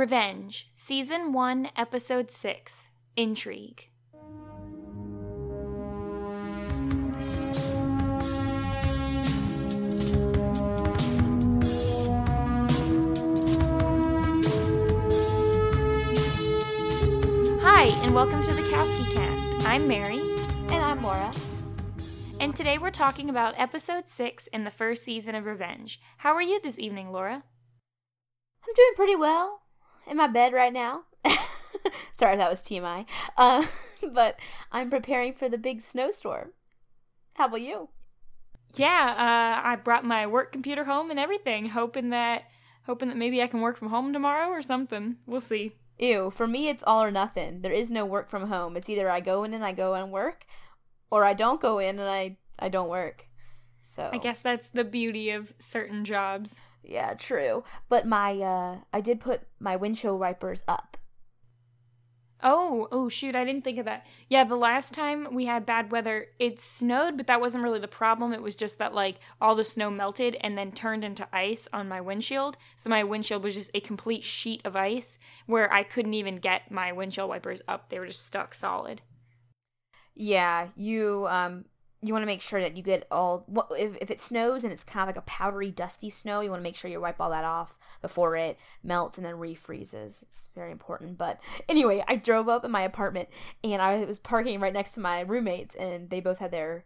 Revenge, Season 1, Episode 6 Intrigue. Hi, and welcome to the Kasky Cast. I'm Mary, And I'm Laura. and today we're talking about Episode 6 in the first season of Revenge. How are you this evening, Laura? I'm doing pretty well in my bed right now. Sorry, that was TMI. Uh, but I'm preparing for the big snowstorm. How about you? Yeah, uh, I brought my work computer home and everything, hoping that hoping that maybe I can work from home tomorrow or something. We'll see. Ew, for me it's all or nothing. There is no work from home. It's either I go in and I go and work, or I don't go in and I, I don't work. So I guess that's the beauty of certain jobs. Yeah, true. But my uh I did put my windshield wipers up. Oh, oh shoot, I didn't think of that. Yeah, the last time we had bad weather, it snowed, but that wasn't really the problem. It was just that like all the snow melted and then turned into ice on my windshield. So my windshield was just a complete sheet of ice where I couldn't even get my windshield wipers up. They were just stuck solid. Yeah, you um you want to make sure that you get all if, if it snows and it's kind of like a powdery dusty snow you want to make sure you wipe all that off before it melts and then refreezes. It's very important but anyway i drove up in my apartment and i was parking right next to my roommates and they both had their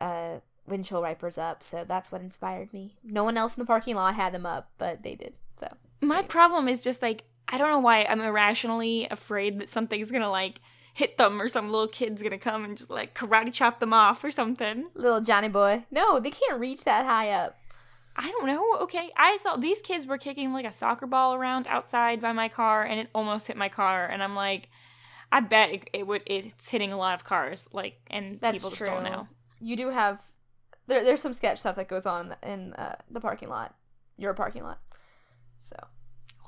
uh windshield wipers up so that's what inspired me. No one else in the parking lot had them up but they did so. My problem is just like I don't know why I'm irrationally afraid that something's gonna like hit them or some little kid's gonna come and just like karate chop them off or something. little johnny boy no they can't reach that high up I don't know. Okay, I saw these kids were kicking like a soccer ball around outside by my car, and it almost hit my car. And I'm like, I bet it, it would. It's hitting a lot of cars, like, and That's people true. just don't know. You do have there. There's some sketch stuff that goes on in uh, the parking lot, your parking lot. So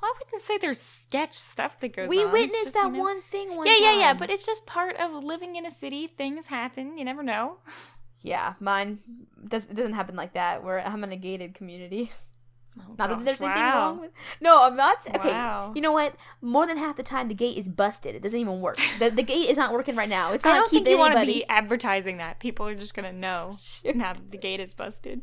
Well, I wouldn't say there's sketch stuff that goes we on. We witnessed just, that you know- one thing one Yeah, yeah, yeah. time. But it's just part of living in a city. Things happen. You never know. yeah, mine does. It doesn't happen like that. Where I'm in a gated community. Oh, Not that gosh, there's anything wow. wrong with. No, I'm not. Okay. Wow. You know what? More than half the time, the gate is busted. It doesn't even work. The, the gate is not working right now. It's I not don't think keeping you want to be advertising that. People are just gonna know Shoot. now that the gate is busted.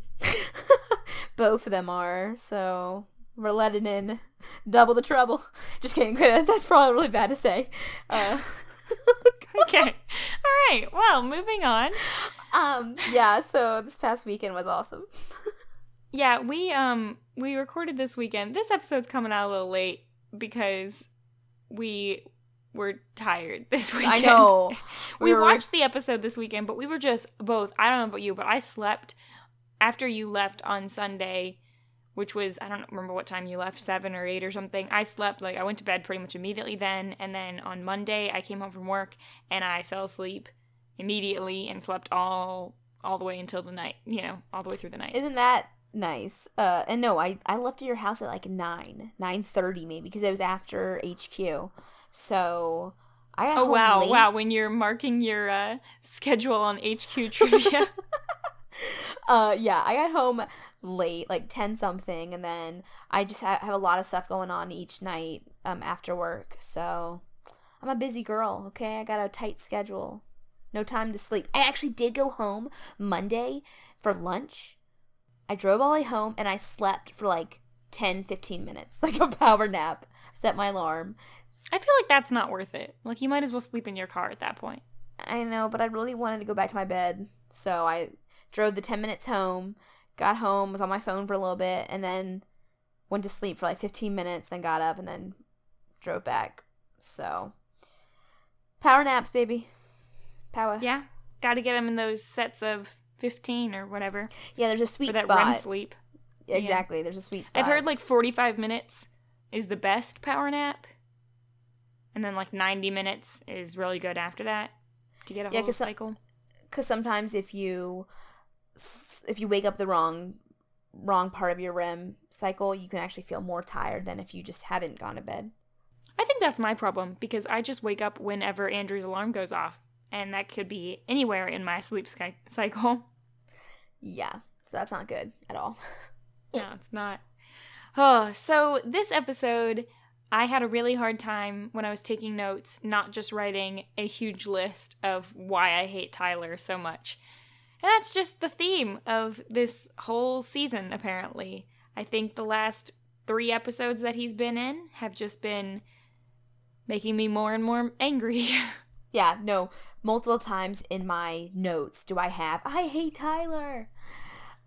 Both of them are. So we're letting in double the trouble. Just kidding. That's probably really bad to say. Uh, Okay. All right. Well, moving on. um. Yeah. So this past weekend was awesome. Yeah, we um we recorded this weekend. This episode's coming out a little late because we were tired this weekend. I know. we were- watched the episode this weekend, but we were just both. I don't know about you, but I slept after you left on Sunday, which was I don't remember what time you left, seven or eight or something. I slept like I went to bed pretty much immediately then, and then on Monday I came home from work and I fell asleep immediately and slept all all the way until the night. You know, all the way through the night. Isn't that nice? Uh. And no, I I left your house at like nine, nine thirty maybe because it was after HQ. So I got Oh wow, late. wow! When you're marking your uh, schedule on HQ trivia, uh yeah i got home late like 10 something and then i just ha- have a lot of stuff going on each night um after work so i'm a busy girl okay i got a tight schedule no time to sleep i actually did go home monday for lunch i drove all the way home and i slept for like 10 15 minutes like a power nap set my alarm I feel like that's not worth it. Like you might as well sleep in your car at that point. I know, but I really wanted to go back to my bed. So I drove the 10 minutes home, got home, was on my phone for a little bit, and then went to sleep for like 15 minutes, then got up and then drove back. So power naps, baby. Power. Yeah, got to get them in those sets of fifteen or whatever Yeah, there's a sweet spot. for that spot. REM sleep. Exactly, there's a sweet spot. I've heard like forty-five minutes is the best power nap, and then like ninety minutes is really good after that to get a Yeah, whole cycle. cuz sometimes if you if you wake up the wrong wrong part of your REM cycle, you can actually feel more tired than if you just hadn't gone to bed. I think that's my problem because I just wake up whenever Andrew's alarm goes off, and that could be anywhere in my sleep sky- cycle. Yeah. So that's not good at all. no, it's not. Oh, so this episode, I had a really hard time when I was taking notes, not just writing a huge list of why I hate Tyler so much. And that's just the theme of this whole season, apparently. I think the last three episodes that he's been in have just been making me more and more angry. yeah, no, multiple times in my notes do I have, I hate Tyler.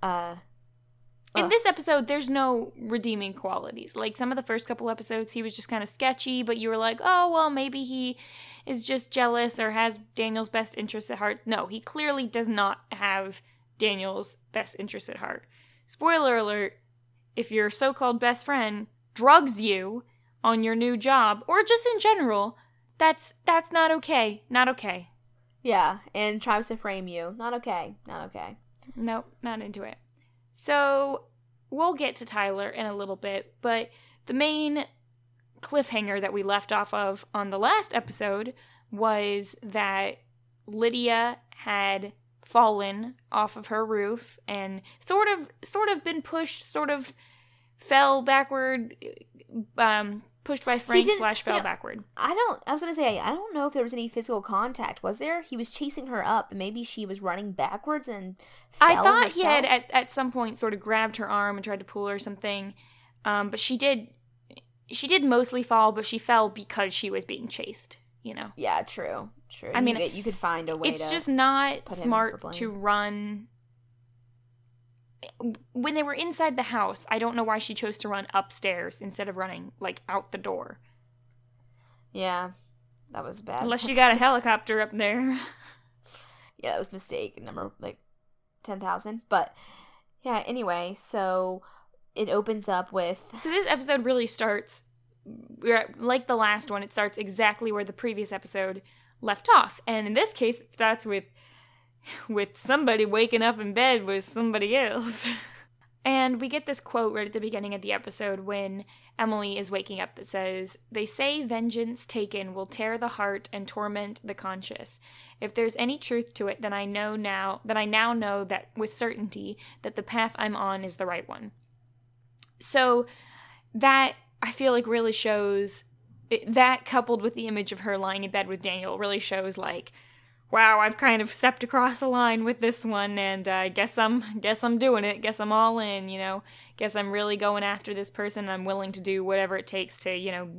Uh, in this episode, there's no redeeming qualities. Like some of the first couple episodes, he was just kind of sketchy, but you were like, oh, well, maybe he is just jealous or has Daniel's best interest at heart. No, he clearly does not have Daniel's best interest at heart. Spoiler alert if your so called best friend drugs you on your new job or just in general, that's that's not okay. Not okay. Yeah, and tries to frame you. Not okay. Not okay. Nope, not into it. So we'll get to Tyler in a little bit, but the main cliffhanger that we left off of on the last episode was that Lydia had fallen off of her roof and sort of sort of been pushed sort of fell backward um pushed by Frank slash fell you know, backward. I don't. I was gonna say I don't know if there was any physical contact. Was there? He was chasing her up. Maybe she was running backwards and. I thought herself. he had at at some point sort of grabbed her arm and tried to pull her or something, um, but she did. She did mostly fall, but she fell because she was being chased. You know. Yeah. True. True. I mean, you, you could find a way. It's just not smart to run when they were inside the house, I don't know why she chose to run upstairs instead of running like out the door. Yeah, that was bad. Unless she got a helicopter up there. yeah, that was mistake number like ten thousand. But yeah, anyway, so it opens up with. So this episode really starts. Like the last one, it starts exactly where the previous episode left off, and in this case, it starts with with somebody waking up in bed with somebody else. and we get this quote right at the beginning of the episode when Emily is waking up that says, They say vengeance taken will tear the heart and torment the conscious. If there's any truth to it, then I know now that I now know that with certainty that the path I'm on is the right one. So that I feel like really shows that coupled with the image of her lying in bed with Daniel really shows like wow, I've kind of stepped across a line with this one, and I uh, guess I'm guess I'm doing it. Guess I'm all in. You know, guess I'm really going after this person. I'm willing to do whatever it takes to you know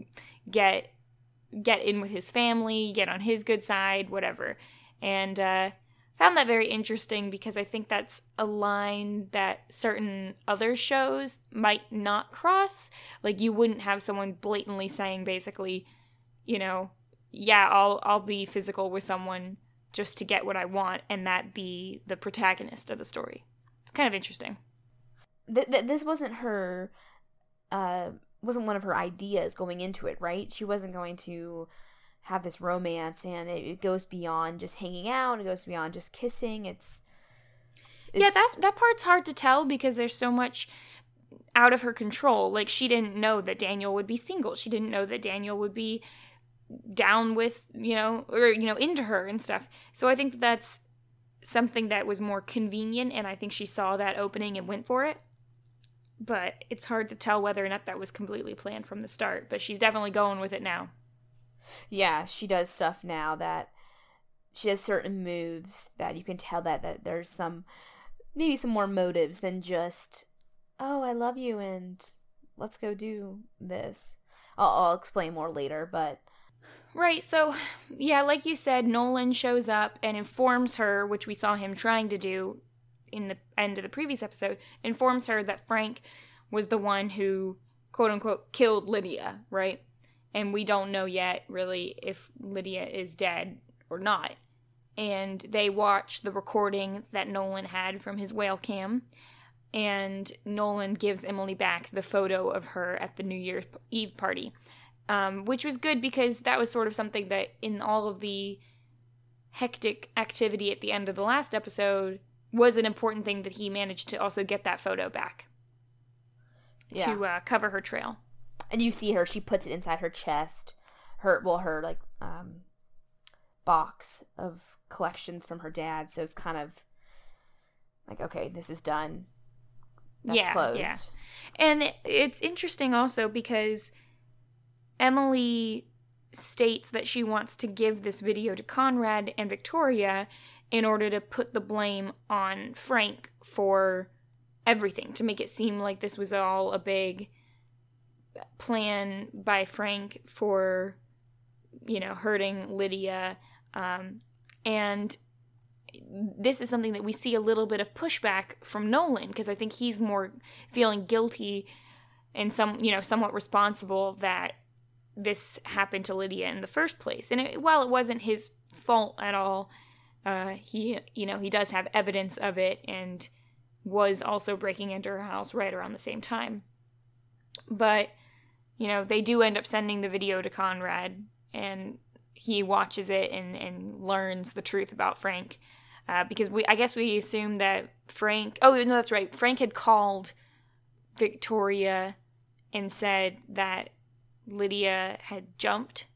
get get in with his family, get on his good side, whatever. And uh, found that very interesting because I think that's a line that certain other shows might not cross. Like you wouldn't have someone blatantly saying basically, you know, yeah, I'll I'll be physical with someone just to get what I want and that be the protagonist of the story. It's kind of interesting. Th- th- this wasn't her uh wasn't one of her ideas going into it, right? She wasn't going to have this romance and it, it goes beyond just hanging out, it goes beyond just kissing. It's, it's Yeah, that that part's hard to tell because there's so much out of her control. Like she didn't know that Daniel would be single. She didn't know that Daniel would be down with, you know, or, you know, into her and stuff. So I think that's something that was more convenient, and I think she saw that opening and went for it. But it's hard to tell whether or not that was completely planned from the start, but she's definitely going with it now. Yeah, she does stuff now that she has certain moves that you can tell that, that there's some maybe some more motives than just oh i love you and let's go do this i'll, I'll explain more later but Right, so yeah, like you said, Nolan shows up and informs her, which we saw him trying to do in the end of the previous episode, informs her that Frank was the one who, quote unquote, killed Lydia, right? And we don't know yet, really, if Lydia is dead or not. And they watch the recording that Nolan had from his whale cam. And Nolan gives Emily back the photo of her at the New Year's Eve party um, which was good because that was sort of something that in all of the hectic activity at the end of the last episode was an important thing that he managed to also get that photo back yeah. to uh, cover her trail. And you see her; she puts it inside her chest, her well, her like um, box of collections from her dad. So it's kind of like, okay, this is done. That's yeah, closed. yeah. And it's interesting also because Emily states that she wants to give this video to Conrad and Victoria in order to put the blame on Frank for everything, to make it seem like this was all a big plan by Frank for, you know, hurting Lydia. Um, and this is something that we see a little bit of pushback from Nolan because I think he's more feeling guilty and some, you know, somewhat responsible that this happened to Lydia in the first place. And it, while it wasn't his fault at all, uh, he, you know, he does have evidence of it and was also breaking into her house right around the same time. But, you know, they do end up sending the video to Conrad and he watches it and, and learns the truth about Frank. Uh, because we, I guess we assume that Frank. Oh no, that's right. Frank had called Victoria and said that Lydia had jumped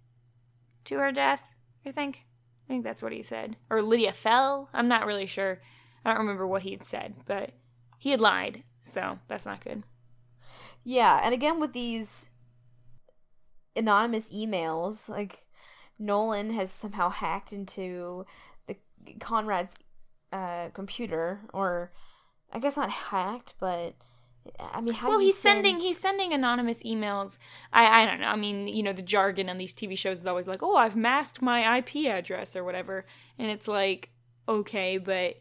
to her death. I think. I think that's what he said. Or Lydia fell. I'm not really sure. I don't remember what he had said, but he had lied, so that's not good. Yeah, and again with these anonymous emails, like Nolan has somehow hacked into the Conrad's uh, computer, or I guess not hacked, but I mean, how well, he's send... sending he's sending anonymous emails. I I don't know. I mean, you know, the jargon on these TV shows is always like, "Oh, I've masked my IP address" or whatever, and it's like, okay, but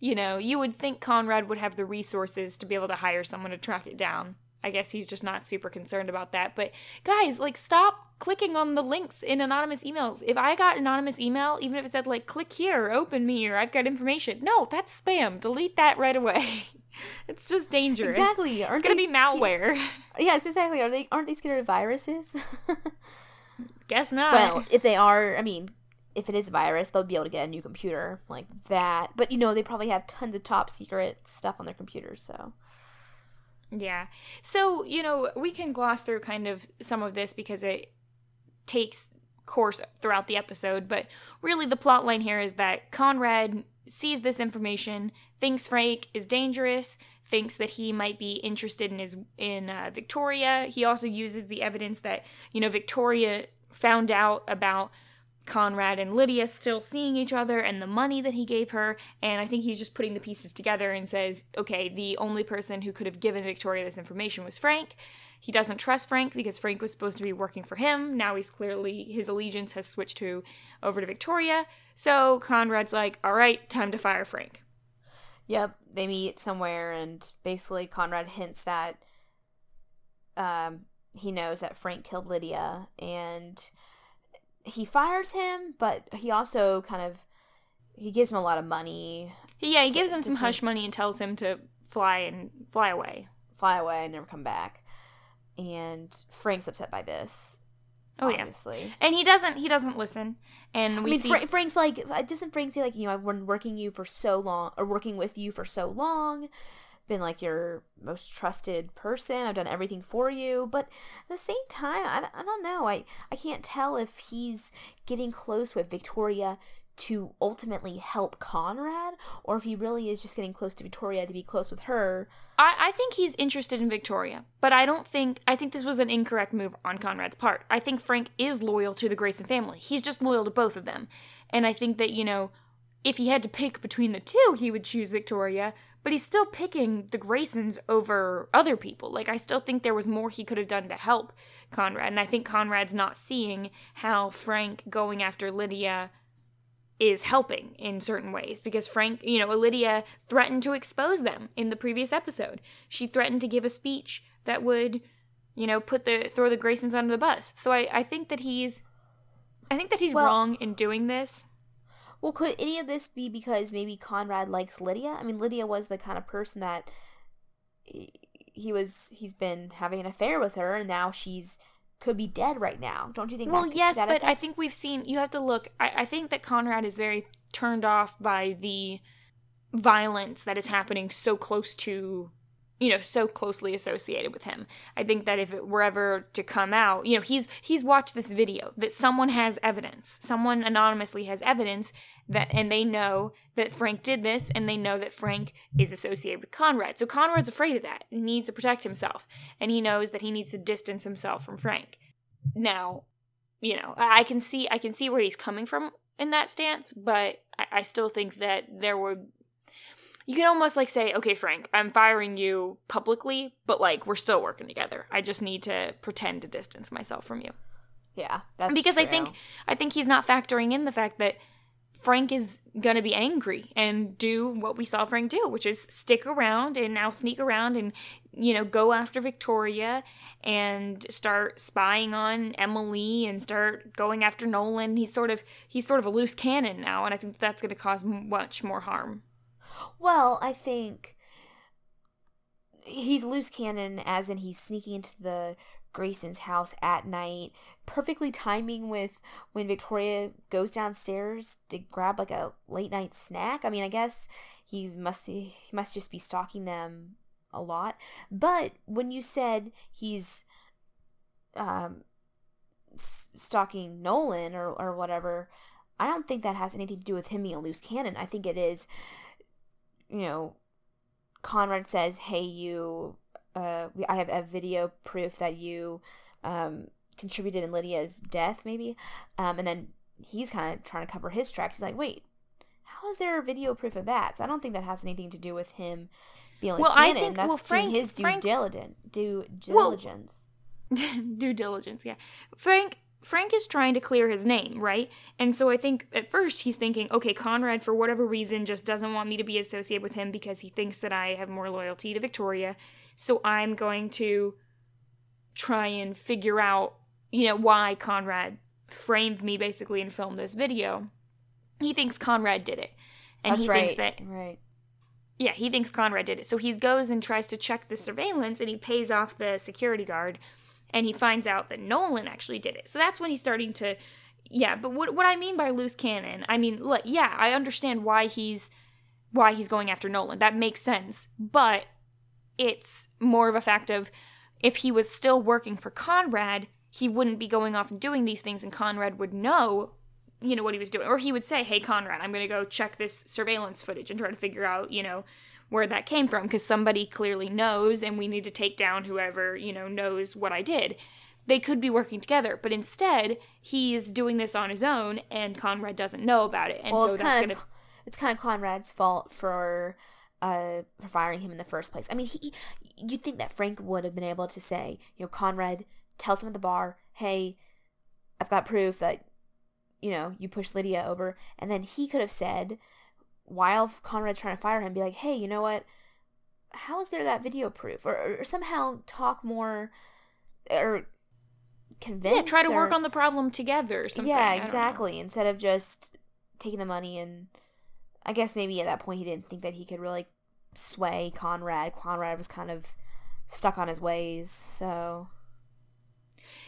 you know, you would think Conrad would have the resources to be able to hire someone to track it down. I guess he's just not super concerned about that. But guys, like, stop clicking on the links in anonymous emails. If I got anonymous email, even if it said like click here, or open me, or I've got information, no, that's spam. Delete that right away. it's just dangerous. Exactly. Aren't it's gonna be malware. Scared? Yes, exactly. Are they aren't they scared of viruses? Guess not. Well, if they are, I mean, if it is a virus, they'll be able to get a new computer like that. But you know, they probably have tons of top secret stuff on their computers, so yeah. So, you know, we can gloss through kind of some of this because it takes course throughout the episode, but really the plot line here is that Conrad sees this information, thinks Frank is dangerous, thinks that he might be interested in his in uh, Victoria. He also uses the evidence that, you know, Victoria found out about Conrad and Lydia still seeing each other and the money that he gave her. And I think he's just putting the pieces together and says, okay, the only person who could have given Victoria this information was Frank. He doesn't trust Frank because Frank was supposed to be working for him. Now he's clearly, his allegiance has switched to over to Victoria. So Conrad's like, all right, time to fire Frank. Yep, they meet somewhere, and basically Conrad hints that um, he knows that Frank killed Lydia, and he fires him, but he also kind of he gives him a lot of money. Yeah, he gives him some hush money and tells him to fly and fly away. Fly away and never come back. And Frank's upset by this. Oh obviously. yeah, and he doesn't. He doesn't listen. And we I mean, see Fra- Frank's like, uh, doesn't Frank say like, you know, I've been working you for so long, or working with you for so long, been like your most trusted person. I've done everything for you. But at the same time, I, I don't know. I, I can't tell if he's getting close with Victoria to ultimately help Conrad or if he really is just getting close to Victoria to be close with her. I, I think he's interested in Victoria, but I don't think I think this was an incorrect move on Conrad's part. I think Frank is loyal to the Grayson family. He's just loyal to both of them. And I think that, you know, if he had to pick between the two, he would choose Victoria, but he's still picking the Graysons over other people. Like, I still think there was more he could have done to help Conrad. And I think Conrad's not seeing how Frank going after Lydia is helping in certain ways because Frank, you know, Lydia threatened to expose them in the previous episode. She threatened to give a speech that would, you know, put the throw the Graysons under the bus. So I, I think that he's I think that he's well, wrong in doing this. Well, could any of this be because maybe Conrad likes Lydia? I mean, Lydia was the kind of person that he was he's been having an affair with her and now she's could be dead right now. Don't you think? Well, that, yes, but I think we've seen. You have to look. I, I think that Conrad is very turned off by the violence that is happening so close to you know so closely associated with him. I think that if it were ever to come out you know he's he's watched this video that someone has evidence someone anonymously has evidence that and they know that frank did this and they know that frank is associated with conrad. So conrad's afraid of that. He needs to protect himself and he knows that he needs to distance himself from frank. Now, you know, I can see I can see where he's coming from in that stance, but I, still think that there would you can almost like say, okay, Frank, I'm firing you publicly, but like we're still working together. I just need to pretend to distance myself from you. Yeah, that's because I think I think he's not factoring in the fact that Frank is gonna be angry and do what we saw Frank do, which is stick around and now sneak around and you know go after Victoria and start spying on Emily and start going after Nolan. He's sort of he's sort of a loose cannon now, and I think that's gonna cause much more harm. Well, I think he's loose cannon, as in he's sneaking into the Grayson's house at night, perfectly timing with when Victoria goes downstairs to grab like a late night snack. I mean, I guess he must he must just be stalking them a lot. But when you said he's um stalking Nolan or or whatever, I don't think that has anything to do with him being a loose cannon. I think it is you know, Conrad says, "Hey, you, uh, I have a video proof that you um, contributed in Lydia's death, maybe," um, and then he's kind of trying to cover his tracks. He's like, "Wait, how is there a video proof of that?" So I don't think that has anything to do with him being Well, I think- That's well, doing Frank- his due Frank- diligence. Due Well- diligence. due diligence yeah frank frank is trying to clear his name right and so i think at first he's thinking okay conrad for whatever reason just doesn't want me to be associated with him because he thinks that i have more loyalty to victoria so i'm going to try and figure out you know why conrad framed me basically and filmed this video he thinks conrad did it and That's he right. thinks that right. yeah, he thinks Conrad did it. So he goes and tries to check the surveillance and he pays off the security guard and he finds out that Nolan actually did it. So that's when he's starting to yeah, but what what I mean by loose cannon, I mean, look, yeah, I understand why he's why he's going after Nolan. That makes sense. But it's more of a fact of if he was still working for Conrad, he wouldn't be going off and doing these things and Conrad would know you know what he was doing or he would say hey conrad i'm going to go check this surveillance footage and try to figure out you know where that came from because somebody clearly knows and we need to take down whoever you know knows what i did they could be working together but instead he's doing this on his own and conrad doesn't know about it and well, so that's kind going of to it's kind of Conrad's fault for uh for firing him in the first place. I mean, he you'd think that Frank would have been able to say, you know, Conrad tells him at the bar, "Hey, I've got proof that you know you pushed Lydia over," and then he could have said, while Conrad's trying to fire him, be like, "Hey, you know what? How is there that video proof?" Or, or, or somehow talk more or convince. yeah try to work on the problem together or something yeah, exactly. Instead of just taking the money and I guess maybe at that point he didn't think that he could really sway Conrad. Conrad was kind of stuck on his ways, so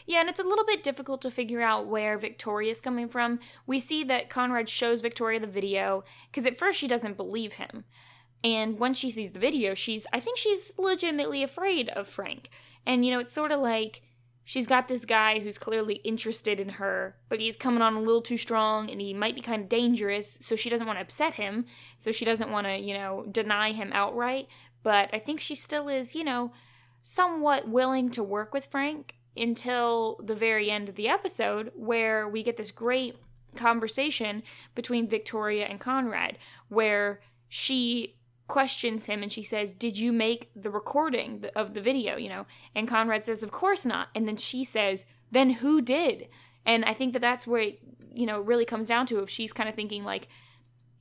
Yeah, and it's a little bit difficult to figure out where Victoria's coming from. We see that Conrad shows Victoria the video because at first she doesn't believe him. And once she sees the video, she's I think she's legitimately afraid of Frank. And you know, it's sort of like she's got this guy who's clearly interested in her, but he's coming on a little too strong and he might be kind of dangerous, so she doesn't want to upset him, so she doesn't want to, you know, deny him outright, but I think she still is, you know, somewhat willing to work with Frank until the very end of the episode where we get this great conversation between Victoria and Conrad where she questions him and she says, "Did you make the recording of the video, you know?" And Conrad says, "Of course not." And then she says, "Then who did?" And I think that that's where it, you know, really comes down to if she's kind of thinking like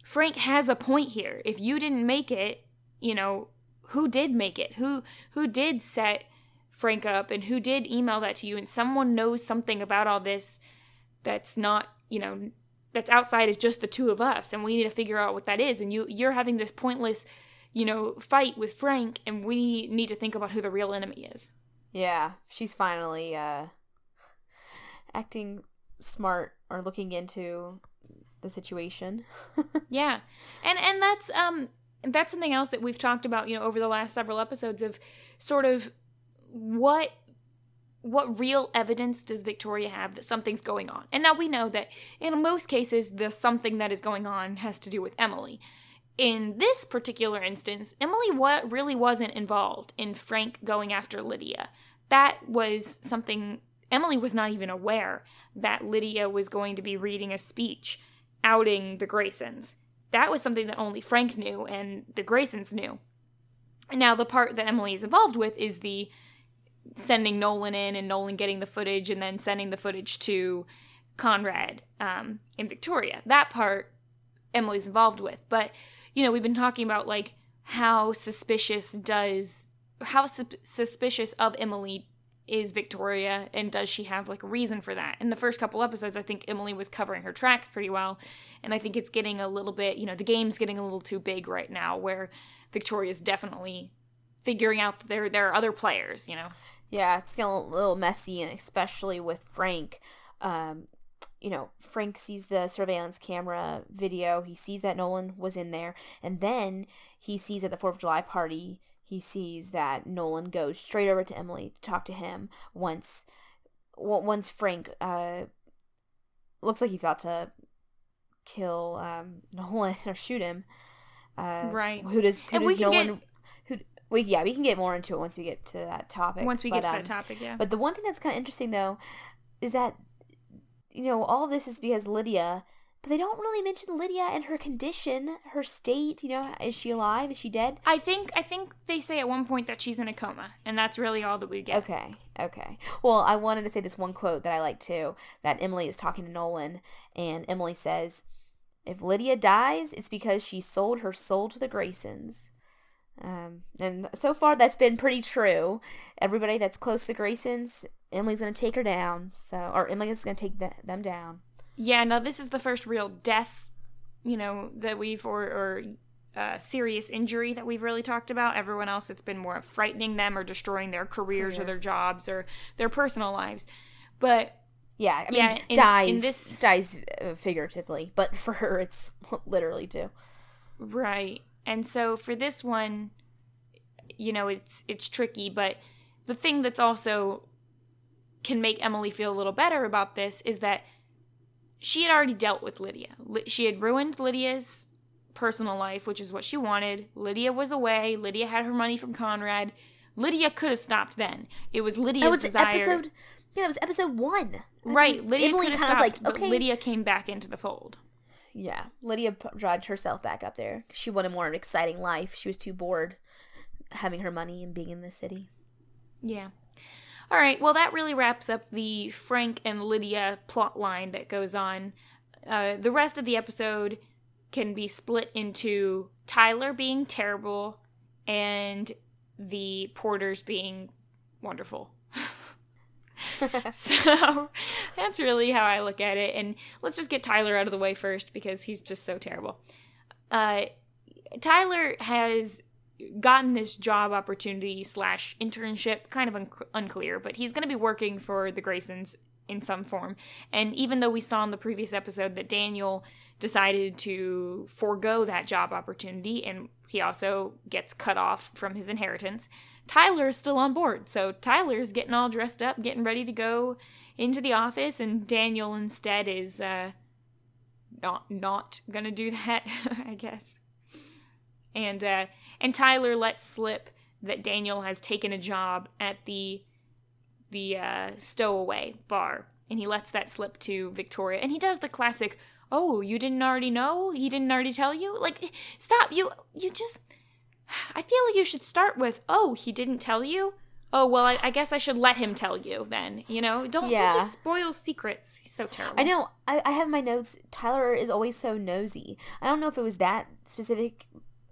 Frank has a point here. If you didn't make it, you know, who did make it? Who who did set Frank up and who did email that to you and someone knows something about all this that's not, you know, that's outside of just the two of us and we need to figure out what that is and you you're having this pointless, you know, fight with Frank and we need to think about who the real enemy is. yeah, she's finally uh acting smart or looking into the situation. Yeah. And and that's um that's something else that we've talked about, you know, over the last several episodes of sort of what what real evidence does Victoria have that something's going on? And now we know that in most cases the something that is going on has to do with Emily. In this particular instance, Emily what really wasn't involved in Frank going after Lydia. That was something Emily was not even aware that Lydia was going to be reading a speech outing the Graysons. That was something that only Frank knew and the Graysons knew. Now, the part that Emily is involved with is the sending Nolan in and Nolan getting the footage and then sending the footage to Conrad um, in Victoria. That part Emily's involved with. But, you know, we've been talking about like how suspicious does, how su- suspicious of Emily is Victoria and does she have like a reason for that? In the first couple episodes, I think Emily was covering her tracks pretty well. And I think it's getting a little bit, you know, the game's getting a little too big right now where Victoria's definitely figuring out that there there are other players, you know. Yeah, it's getting a little messy, and especially with Frank. Um, you know, Frank sees the surveillance camera video. He sees that Nolan was in there, and then he sees at the Fourth of July party he sees that Nolan goes straight over to Emily to talk to him once once Frank uh looks like he's about to kill um Nolan or shoot him. Uh, right. Who does who And does Nolan get- we yeah, we can get more into it once we get to that topic. Once we but, get to um, that topic, yeah. But the one thing that's kind of interesting though is that you know all this is because Lydia, but they don't really mention Lydia and her condition, her state. You know, is she alive? Is she dead? I think I think they say at one point that she's in a coma, and that's really all that we get. Okay, okay. Well, I wanted to say this one quote that I like too. That Emily is talking to Nolan, and Emily says, "If Lydia dies, it's because she sold her soul to the Graysons." Um, and so far that's been pretty true. Everybody that's close to the Graysons, Emily's gonna take her down. So, or Emily's gonna take th- them down. Yeah, now this is the first real death, you know, that we've or or uh, serious injury that we've really talked about. Everyone else, it's been more of frightening them or destroying their careers or their jobs or their personal lives. But Yeah, I mean, Yeah, in- dies in this- dies uh, figuratively, but for her, it's literally too. Right. And so for this one, you know, it's it's tricky, but the thing that's also can make Emily feel a little better about this is that she had already dealt with Lydia. She had ruined Lydia's personal life, which is what she wanted. Lydia was away. Lydia had her money from Conrad. Lydia could have stopped then. It was Lydia's was desire. episode. Yeah, that was episode one. I right. Lydia Emily could have stopped, but. Lydia came back into the fold. Yeah, Lydia dragged herself back up there. She wanted more an exciting life. She was too bored having her money and being in the city. Yeah. All right. Well, that really wraps up the Frank and Lydia plot line that goes on. Uh, the rest of the episode can be split into Tyler being terrible and the Porters being wonderful. so that's really how I look at it. And let's just get Tyler out of the way first because he's just so terrible. Uh, Tyler has gotten this job opportunity slash internship, kind of un- unclear, but he's going to be working for the Graysons in some form. And even though we saw in the previous episode that Daniel decided to forego that job opportunity and he also gets cut off from his inheritance, Tyler is still on board. So Tyler's getting all dressed up, getting ready to go into the office, and Daniel instead is uh, not not gonna do that, I guess. And uh, and Tyler lets slip that Daniel has taken a job at the the uh, stowaway bar, and he lets that slip to Victoria, and he does the classic. Oh, you didn't already know? He didn't already tell you? Like, stop! You you just. I feel like you should start with, "Oh, he didn't tell you." Oh well, I, I guess I should let him tell you then. You know, don't, Yeah. don't just spoil secrets. He's so terrible. I know. I, I have my notes. Tyler is always so nosy. I don't know if it was that specific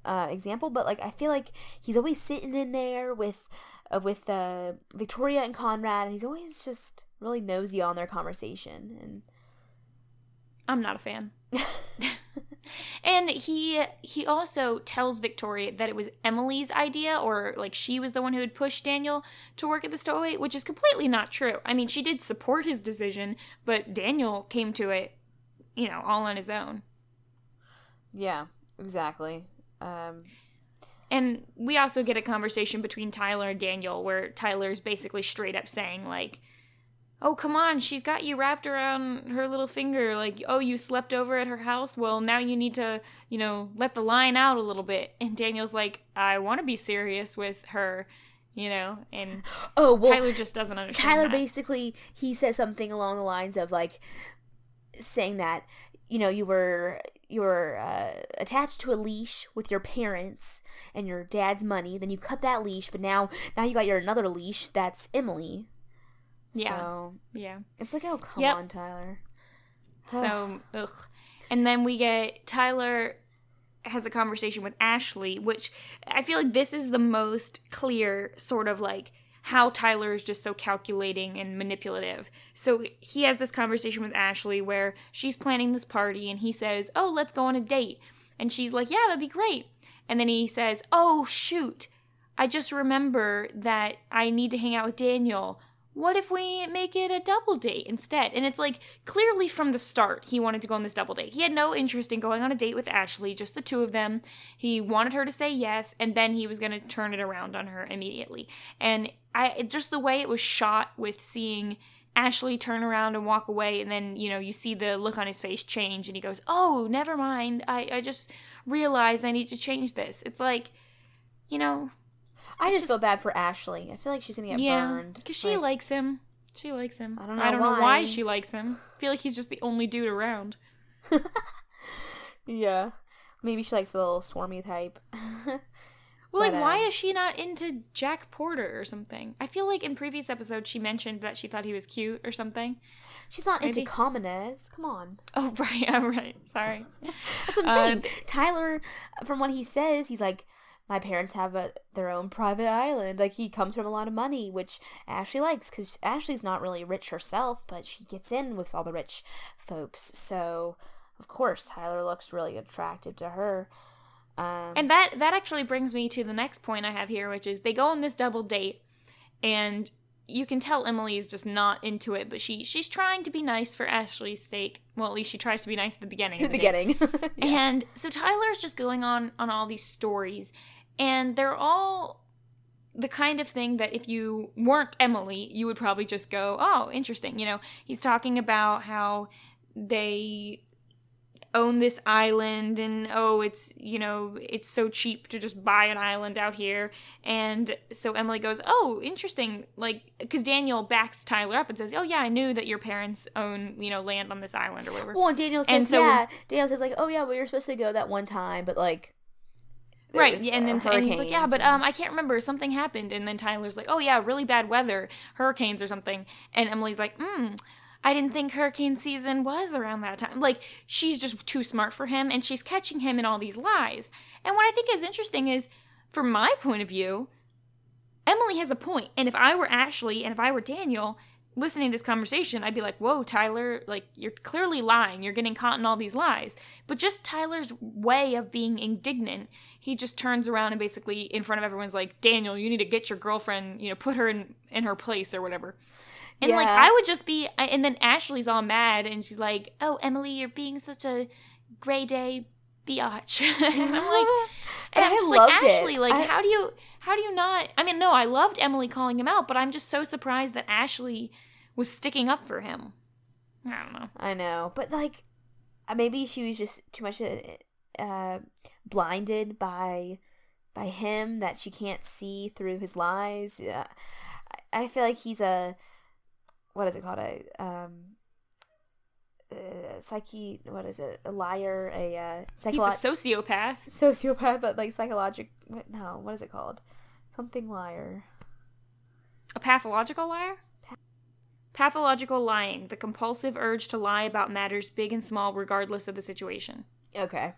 uh, example, but like I feel like he's always sitting in there with uh, with uh, Victoria and Conrad, and he's always just really nosy on their conversation. And I'm not a fan. And he he also tells Victoria that it was Emily's idea or like she was the one who had pushed Daniel to work at the stowaway, which is completely not true. I mean, she did support his decision, but Daniel came to it, you know, all on his own. yeah, exactly. Um, And we also get a conversation between Tyler and Daniel where Tyler's basically straight up saying like Oh, come on, she's got you wrapped around her little finger. Like, oh, you slept over at her house? Well, now you need to, you know, let the line out a little bit. And Daniel's like, I want to be serious with her. you know, and Oh well, Tyler just doesn't understand. Tyler that. basically he says something along the lines of like saying that you know you were you were uh, attached to a leash with your parents and your dad's money. Then you cut that leash, but now now you got your another leash that's Emily. Yeah. So yeah. it's like oh come Yep. on Tyler. So, ugh. And then we get Tyler has a conversation with Ashley, which I feel like this is the most clear sort of like how Tyler is just so calculating and manipulative. So he has this conversation with Ashley where she's planning this party and he says, Oh, let's go on a date. And she's like, Yeah, that'd be great. And then he says, Oh, shoot. I just remember that I need to hang out with Daniel. What if we make it a double date instead? And it's like clearly from the start he wanted to go on this double date. He had no interest in going on a date with Ashley, just the two of them. He wanted her to say yes, and then he was going to turn it around on her immediately. And I just the way it was shot with seeing Ashley turn around and walk away, and then you know you see the look on his face change, and he goes, "Oh, never mind. I I just realized I need to change this." It's like, you know, I just, feel bad for Ashley. I feel like she's gonna get yeah, burned. because she Like, likes him. She likes him. I don't know I don't know why. why she likes him. I feel like he's just the only dude around. yeah. Maybe she likes the little swarmy type. Well, But, like, why um, is she not into Jack Porter or something? I feel like in previous episodes she mentioned that she thought he was cute or something. she's not Maybe. into commoners. Come on. Oh, right, I'm right. Sorry. That's what I'm Uh, saying. Tyler, from what he says, he's like, my parents have a, their own private island. Like he comes from a lot of money, which Ashley likes because Ashley's not really rich herself, but she gets in with all the rich folks. So, of course, Tyler looks really attractive to her. Um, And that that actually brings me to the next point I have here, which is they go on this double date, and you can tell Emily is just not into it, but she she's trying to be nice for Ashley's sake. Well, at least she tries to be nice at the beginning. in the the beginning. And so Tyler's just going on on all these stories, and they're all the kind of thing that if you weren't Emily, you would probably just go, "Oh, interesting." You know, he's talking about how they own this island and oh it's you know it's so cheap to just buy an island out here and so emily goes oh interesting like because daniel backs tyler up and says oh yeah i knew that your parents own you know land on this island or whatever well, Daniel says, And so- yeah. Daniel says, like, oh, yeah, well, you're supposed to go that one time, but, like, right yeah, and then and he's like yeah but um i can't remember something happened and then tyler's like oh yeah really bad weather hurricanes or something and emily's like mm i didn't think hurricane season was around that time. Like she's just too smart for him and she's catching him in all these lies. And what i think is interesting is from my point of view emily has a point and if i were ashley and if i were daniel listening to this conversation i'd be like whoa tyler like you're clearly lying. You're getting caught in all these lies. But just tyler's way of being indignant he just turns around and basically in front of everyone's like daniel you need to get your girlfriend you know put her in in her place or whatever. And like i would just be and then ashley's all mad and she's like oh emily you're being such a gray day biatch and i'm like and i'm I just loved like it. ashley like I- how do you how do you not i mean no i loved emily calling him out but i'm just so surprised that ashley was sticking up for him i don't know I know, but like uh, maybe she was just too much uh, uh, blinded by by him that she can't see through his lies. Uh, I I feel like he's a what is it called a um uh, psyche what is it a liar a uh, he's a sociopath sociopath but like psychologic what- no what is it called something liar A pathological liar? Pathological lying, the compulsive urge to lie about matters big and small, regardless of the situation. Okay.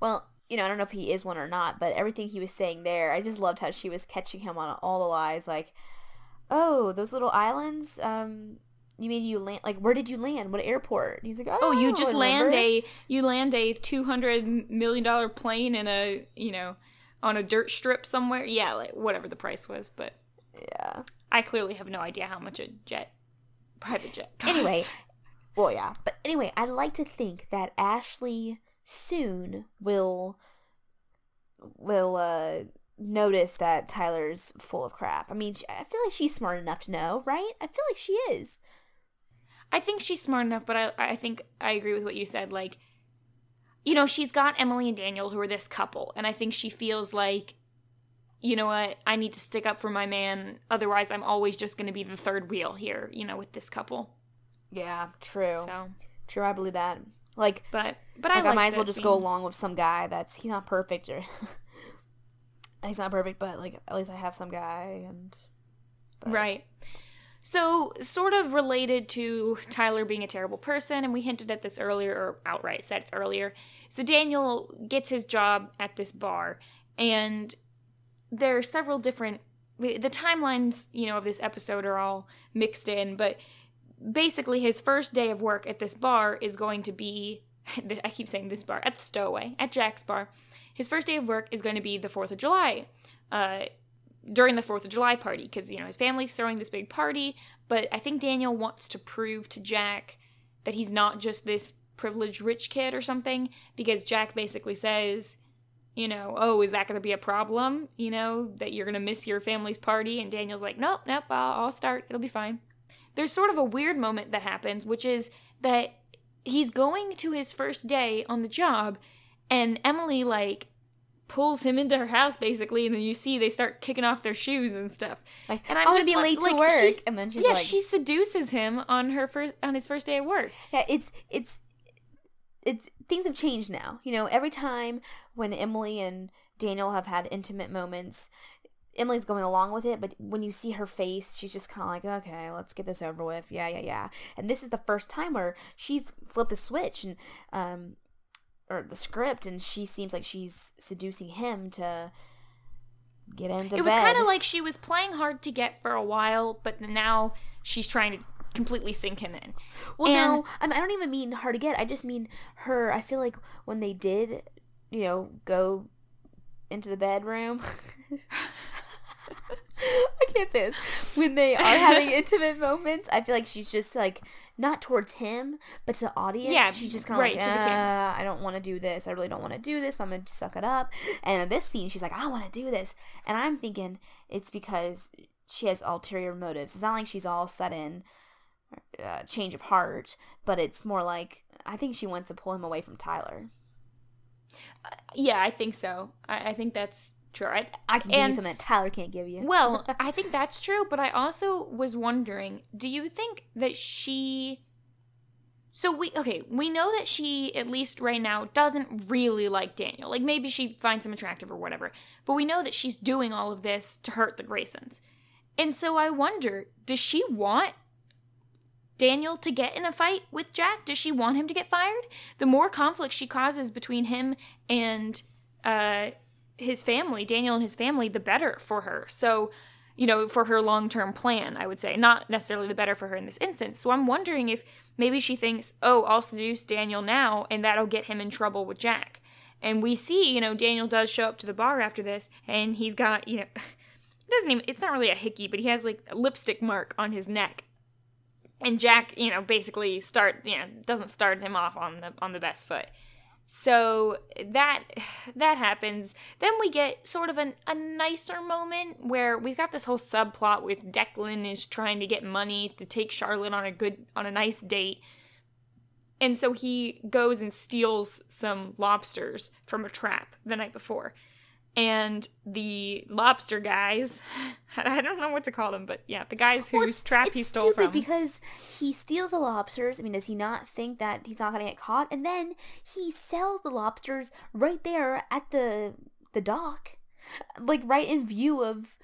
Well, you know, I don't know if he is one or not, but everything he was saying there, I just loved how she was catching him on all the lies. Like, oh, those little islands. Um, you mean you land? Like, where did you land? What airport? And he's like, oh, Oh, you just land a you land a two hundred million dollar plane in a you know on a dirt strip somewhere. Yeah, like whatever the price was, but Yeah. I clearly have no idea how much a jet, private jet. Costs. Anyway, well, yeah, but anyway, I like to think that Ashley soon will will uh notice that Tyler's full of crap. I mean, I feel like she's smart enough to know, right? I feel like she is. I think she's smart enough, but I I think I agree with what you said. Like, you know, she's got Emily and Daniel who are this couple, and I think she feels like, you know what, I need to stick up for my man. Otherwise, I'm always just going to be the third wheel here, you know, with this couple. Yeah, true. So, True, I believe that. Like, but but I, like I, liked might as well just scene. go along with some guy that's he's not perfect or he's not perfect, but like at least I have some guy and but- Right. So, sort of related to Tyler being a terrible person, and we hinted at this earlier, or outright said earlier. So, Daniel gets his job at this bar, and there are several different. The timelines, you know, of this episode are all mixed in, but basically, his first day of work at this bar is going to be. I keep saying this bar, at the Stowaway, at Jack's bar. His first day of work is going to be the 4th of July. Uh, during the Fourth of July party because you know his family's throwing this big party. But I think Daniel wants to prove to Jack that he's not just this privileged rich kid or something because Jack basically says, you know, oh, is that going to be a problem? You know, that you're going to miss your family's party? And Daniel's like, nope, nope, I'll, I'll start. It'll be fine. There's sort of a weird moment that happens, which is that he's going to his first day on the job, and Emily, like, pulls him into her house basically, and then you see they start kicking off their shoes and stuff. Like, And I'm, gonna just be late like, to work, she's- and then she's yeah, like, she seduces him on her first on his first day of work. yeah, it's it's it's things have changed now. You know, every time when Emily and Daniel have had intimate moments, Emily's going along with it, but when you see her face, she's just kind of like, okay, let's get this over with. Yeah, yeah, yeah. And this is the first time where she's flipped a switch and um or the script and she seems like she's seducing him to get into it was kind of like she was playing hard to get for a while, but now she's trying to completely sink him in. Well, And- no, I, mean, I don't even mean hard to get. I just mean her. I feel like when they did, you know, go into the bedroom. I can't say this. When they are having intimate moments, I feel like she's just like not towards him, but to the audience. Yeah, she's just kind of right, like, to the camera. "Uh, I don't want to do this. I really don't want to do this. But I'm gonna suck it up. And in this scene, she's like, I want to do this, and I'm thinking it's because she has ulterior motives. It's not like she's all sudden uh, change of heart, but it's more like I think she wants to pull him away from Tyler. Yeah, I think so. I, I think that's true. I, I can give And- you something that Tyler can't give you. well, I think that's true, but I also was wondering, do you think that she So we okay, we know that she at least right now doesn't really like Daniel. Like maybe she finds him attractive or whatever. But we know that she's doing all of this to hurt the Graysons. And so I wonder, does she want Daniel to get in a fight with Jack? Does she want him to get fired? The more conflict she causes between him and uh his family, Daniel and his family, the better for her. So, you know, for her long term plan, I would say. Not necessarily the better for her in this instance. So I'm wondering if maybe she thinks, oh, I'll seduce Daniel now, and that'll get him in trouble with Jack. And we see, you know, Daniel does show up to the bar after this, and he's got, you know, it doesn't even, it's not really a hickey, but he has like a lipstick mark on his neck. And Jack, you know, basically start, you know, doesn't start him off on the on the best foot. So that that happens. Then we get sort of an, a nicer moment where we've got this whole subplot with Declan is trying to get money to take Charlotte on a good on a nice date. And so he goes and steals some lobsters from a trap the night before. And the lobster guys, I don't know what to call them, but yeah, the guys Well, whose it's- trap it's he stole stupid from. because he steals the lobsters. I mean, does he not think that he's not going to get caught? And then he sells the lobsters right there at the the dock, like right in view of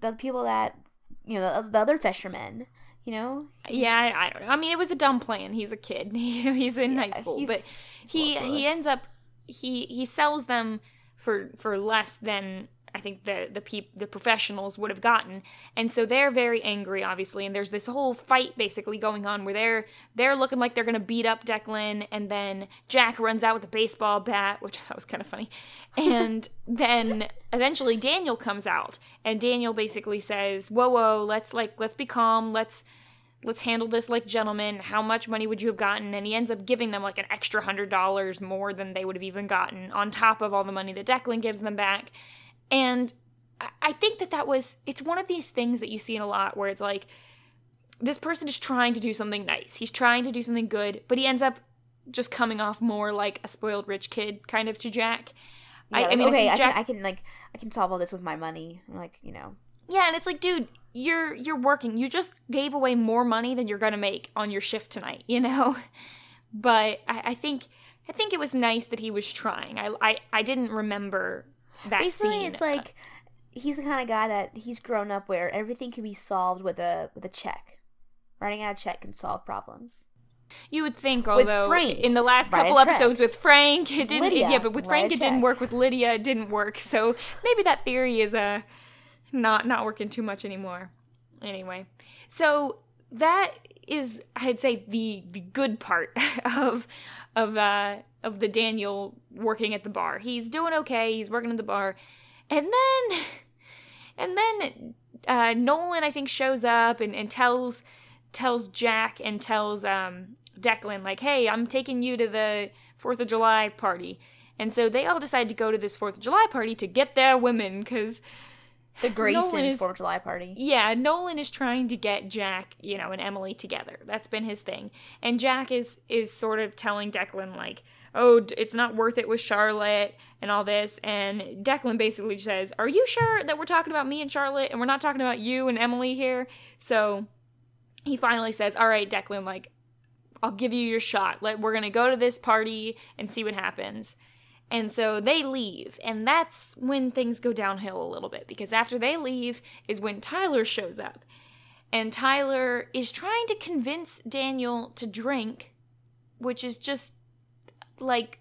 the people that you know the, the other fishermen. You know, Yeah, I, I don't know. I mean, it was a dumb plan. He's a kid. You know, he's in high school, but he he ends up he he sells them for for less than I think the the peop, the professionals would have gotten, and so they're very angry, obviously. And there's this whole fight basically going on where they're they're looking like they're gonna beat up Declan, and then Jack runs out with a baseball bat, which that was kind of funny, and then eventually Daniel comes out, and Daniel basically says, "Whoa, whoa, let's like let's be calm, let's." Let's handle this like gentlemen. How much money would you have gotten? And he ends up giving them like an extra hundred dollars more than they would have even gotten on top of all the money that Declan gives them back. And I- think that that was, it's one of these things that you see in a lot where it's like, this person is trying to do something nice. He's trying to do something good, but he ends up just coming off more like a spoiled rich kid kind of to Jack. Yeah, I, like, I mean, okay, I Jack, can, I can like, I can solve all this with my money. Like, you know, yeah, and it's like, dude, you're you're working. You just gave away more money than you're gonna make on your shift tonight, you know. But I, I think I think it was nice that he was trying. I I, I didn't remember that basically, scene. it's like he's the kind of guy that he's grown up where everything can be solved with a with a check. Writing out a check can solve problems. You would think, although Frank, in the last couple episodes with Frank, it didn't. Lydia, yeah, but with Frank, it didn't work. With Lydia, it didn't work. So maybe that theory is uh, not not working too much anymore. Anyway, so that is, I'd say, the the good part of of uh of the Daniel working at the bar. He's doing okay. He's working at the bar, and then and then uh, Nolan, I think, shows up and, and tells tells Jack and tells um, Declan like, "Hey, I'm taking you to the Fourth of July party." And so they all decide to go to this Fourth of July party to get their women because The Graysons is- Fourth of July party. yeah, Nolan is trying to get Jack, you know, and Emily together. That's been his thing. And Jack is is sort of telling Declan like, "Oh, it's not worth it with Charlotte and all this." And Declan basically says, "Are you sure that we're talking about me and Charlotte and we're not talking about you and Emily here?" So he finally says, "All right, Declan, like I'll give you your shot. Like we're going to go to this party and see what happens." And so they leave, and that's when things go downhill a little bit because after they leave is when Tyler shows up. And Tyler is trying to convince Daniel to drink, which is just like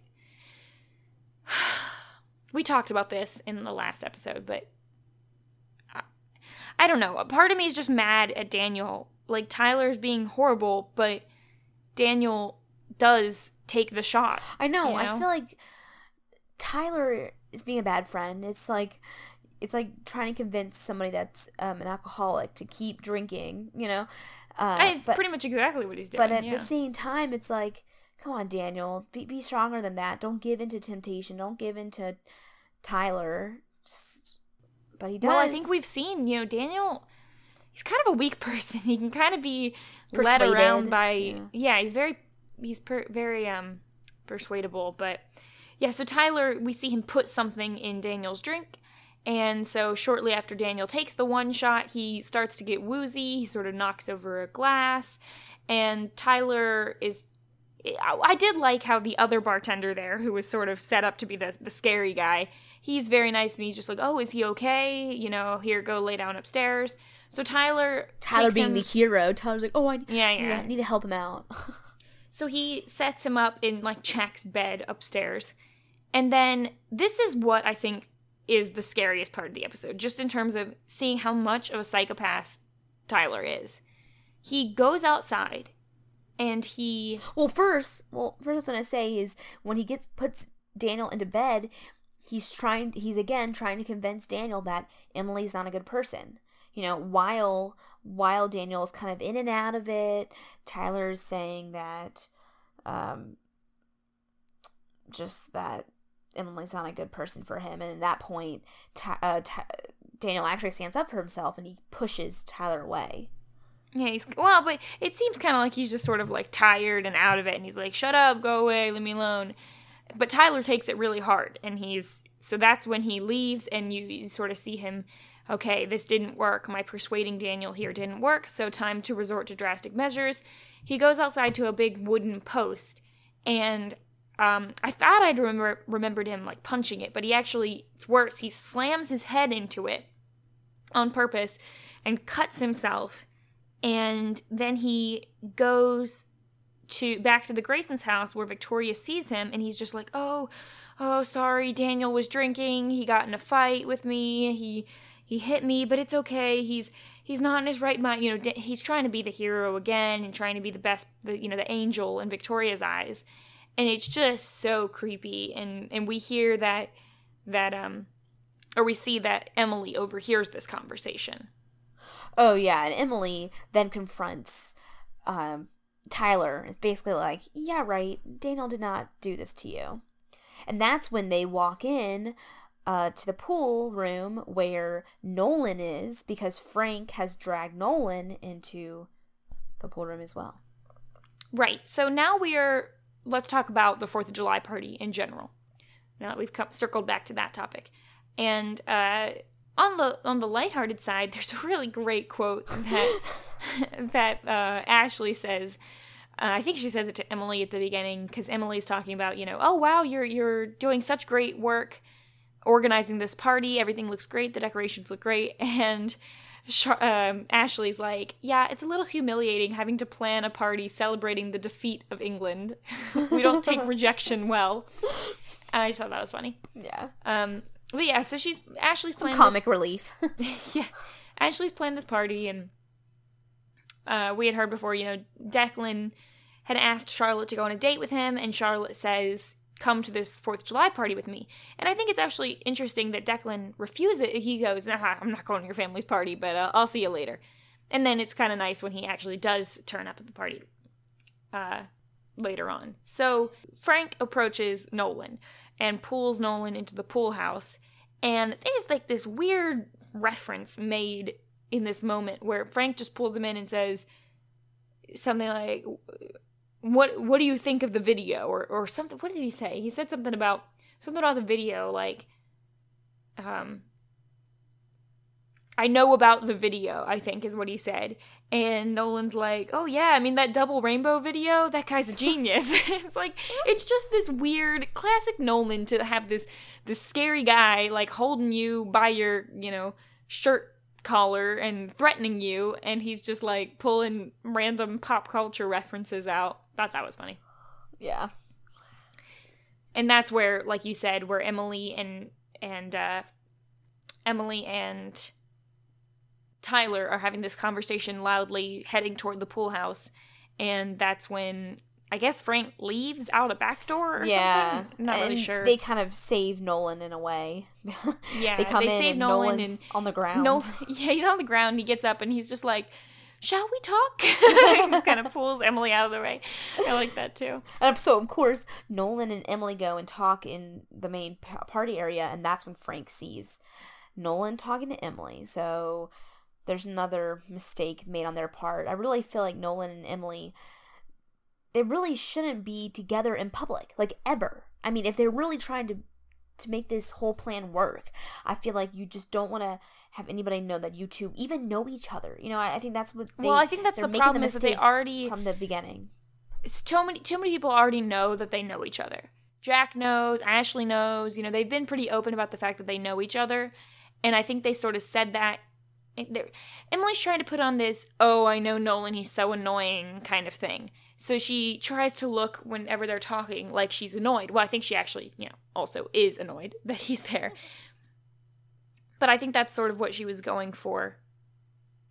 we talked about this in the last episode, but I, I don't know. A part of me is just mad at Daniel. Like Tyler's being horrible, but Daniel does take the shot. I know, You I feel like Tyler is being a bad friend. It's like it's like trying to convince somebody that's um, an alcoholic to keep drinking. You know, uh, it's but, pretty much exactly what he's doing. but at yeah. the same time, it's like, come on, Daniel, be be stronger than that. Don't give in to temptation. Don't give in to Tyler. Just- but he does. Well, I think we've seen, you know, Daniel. He's kind of a weak person. He can kind of be led around by. yeah. Yeah, he's very, he's per, very um, persuadable. But yeah, so Tyler, we see him put something in Daniel's drink, and so shortly after Daniel takes the one shot, he starts to get woozy. He sort of knocks over a glass, and Tyler is. I did like how the other bartender there, who was sort of set up to be the, the scary guy, he's very nice and he's just like, oh, is he okay? You know, here, go lay down upstairs. So Tyler. Tyler being him- the hero. Tyler's like, oh, I, Yeah, yeah. I need to help him out. So he sets him up in like Jack's bed upstairs. And then this is what I think is the scariest part of the episode, just in terms of seeing how much of a psychopath Tyler is. He goes outside and he Well, first, well, first I was gonna say is when he gets puts Daniel into bed, he's trying. He's again trying to convince Daniel that Emily's not a good person. You know, while while Daniel's kind of in and out of it, Tyler's saying that, um, just that Emily's not a good person for him, and at that point, uh, Daniel actually stands up for himself and he pushes Tyler away. Yeah, he's well, but it seems kind of like he's just sort of like tired and out of it, and he's like, "Shut up, go away, leave me alone." But Tyler takes it really hard, and he's so that's when he leaves, and you, you sort of see him. Okay, this didn't work. My persuading Daniel here didn't work, so time to resort to drastic measures. He goes outside to a big wooden post, and um, I thought I'd remember remembered him like punching it, but he actually it's worse. He slams his head into it on purpose and cuts himself and then he goes to back to the Grayson's house where Victoria sees him and he's just like, "Oh, oh, sorry, Daniel was drinking. He got in a fight with me. He he hit me, but it's okay. He's he's not in his right mind. You know, he's trying to be the hero again and trying to be the best, the you know, the angel in Victoria's eyes. And it's just so creepy and and we hear that that um or we see that Emily overhears this conversation. Oh yeah, and Emily then confronts um, Tyler. It's basically like, yeah, right. Daniel did not do this to you, and that's when they walk in uh, to the pool room where Nolan is because Frank has dragged Nolan into the pool room as well. Right. So now we are let's talk about the 4th of July party in general. Now that we've come, circled back to that topic, and uh, on the on the lighthearted side, there's a really great quote that that uh, Ashley says. Uh, I think she says it to Emily at the beginning because Emily's talking about, you know, oh wow, you're you're doing such great work organizing this party. Everything looks great. The decorations look great, and um, Ashley's like, yeah, it's a little humiliating having to plan a party celebrating the defeat of England. we don't take rejection well. I just thought that was funny. Yeah. Um, but yeah, so she's Ashley's planning comic relief. yeah, Ashley's planned this party, and uh, we had heard before. You know, Declan had asked Charlotte to go on a date with him, and Charlotte says, "Come to this Fourth of July party with me." And I think it's actually interesting that Declan refuses. He goes, nah, "I'm not going to your family's party, but uh, I'll see you later." And then it's kind of nice when he actually does turn up at the party uh, later on. So Frank approaches Nolan and pulls Nolan into the pool house. And there's like this weird reference made in this moment where Frank just pulls him in and says something like, "What What do you think of the video?" or or something. What did he say? He said something about something about the video, like, um, I know about the video, I think is what he said. And Nolan's like, oh yeah, I mean, that double rainbow video, that guy's a genius. it's like, it's just this weird, classic Nolan to have this, this scary guy, like, holding you by your, you know, shirt collar and threatening you. And he's just, like, pulling random pop culture references out. Thought that was funny. Yeah. And that's where, like you said, where Emily and, and, uh, Emily and Tyler are having this conversation loudly heading toward the pool house. And that's when I guess Frank leaves out a back door or yeah. something. I'm not and really sure. They kind of save Nolan in a way. yeah, they come they in save Nolan Nolan's and on the ground. No, yeah, he's on the ground. He gets up and he's just like, "Shall we talk?" just kind of pulls Emily out of the way. I like that too. And so of course Nolan and Emily go and talk in the main party area, and that's when Frank sees Nolan talking to Emily. So there's another mistake made on their part. I really feel like Nolan and Emily they really shouldn't be together in public, like ever. I mean, if they're really trying to to make this whole plan work, I feel like you just don't want to have anybody know that you two even know each other. You know, I, I think that's what. They, well, I think that's the problem is that they already from the beginning. it's too many too many people already know that they know each other. Jack knows, Ashley knows. You know, they've been pretty open about the fact that they know each other, and I think they sort of said that. they're- Emily's trying to put on this, oh, I know Nolan, he's so annoying kind of thing. So she tries to look whenever they're talking like she's annoyed. Well, I think she actually, you know, also is annoyed that he's there. But I think that's sort of what she was going for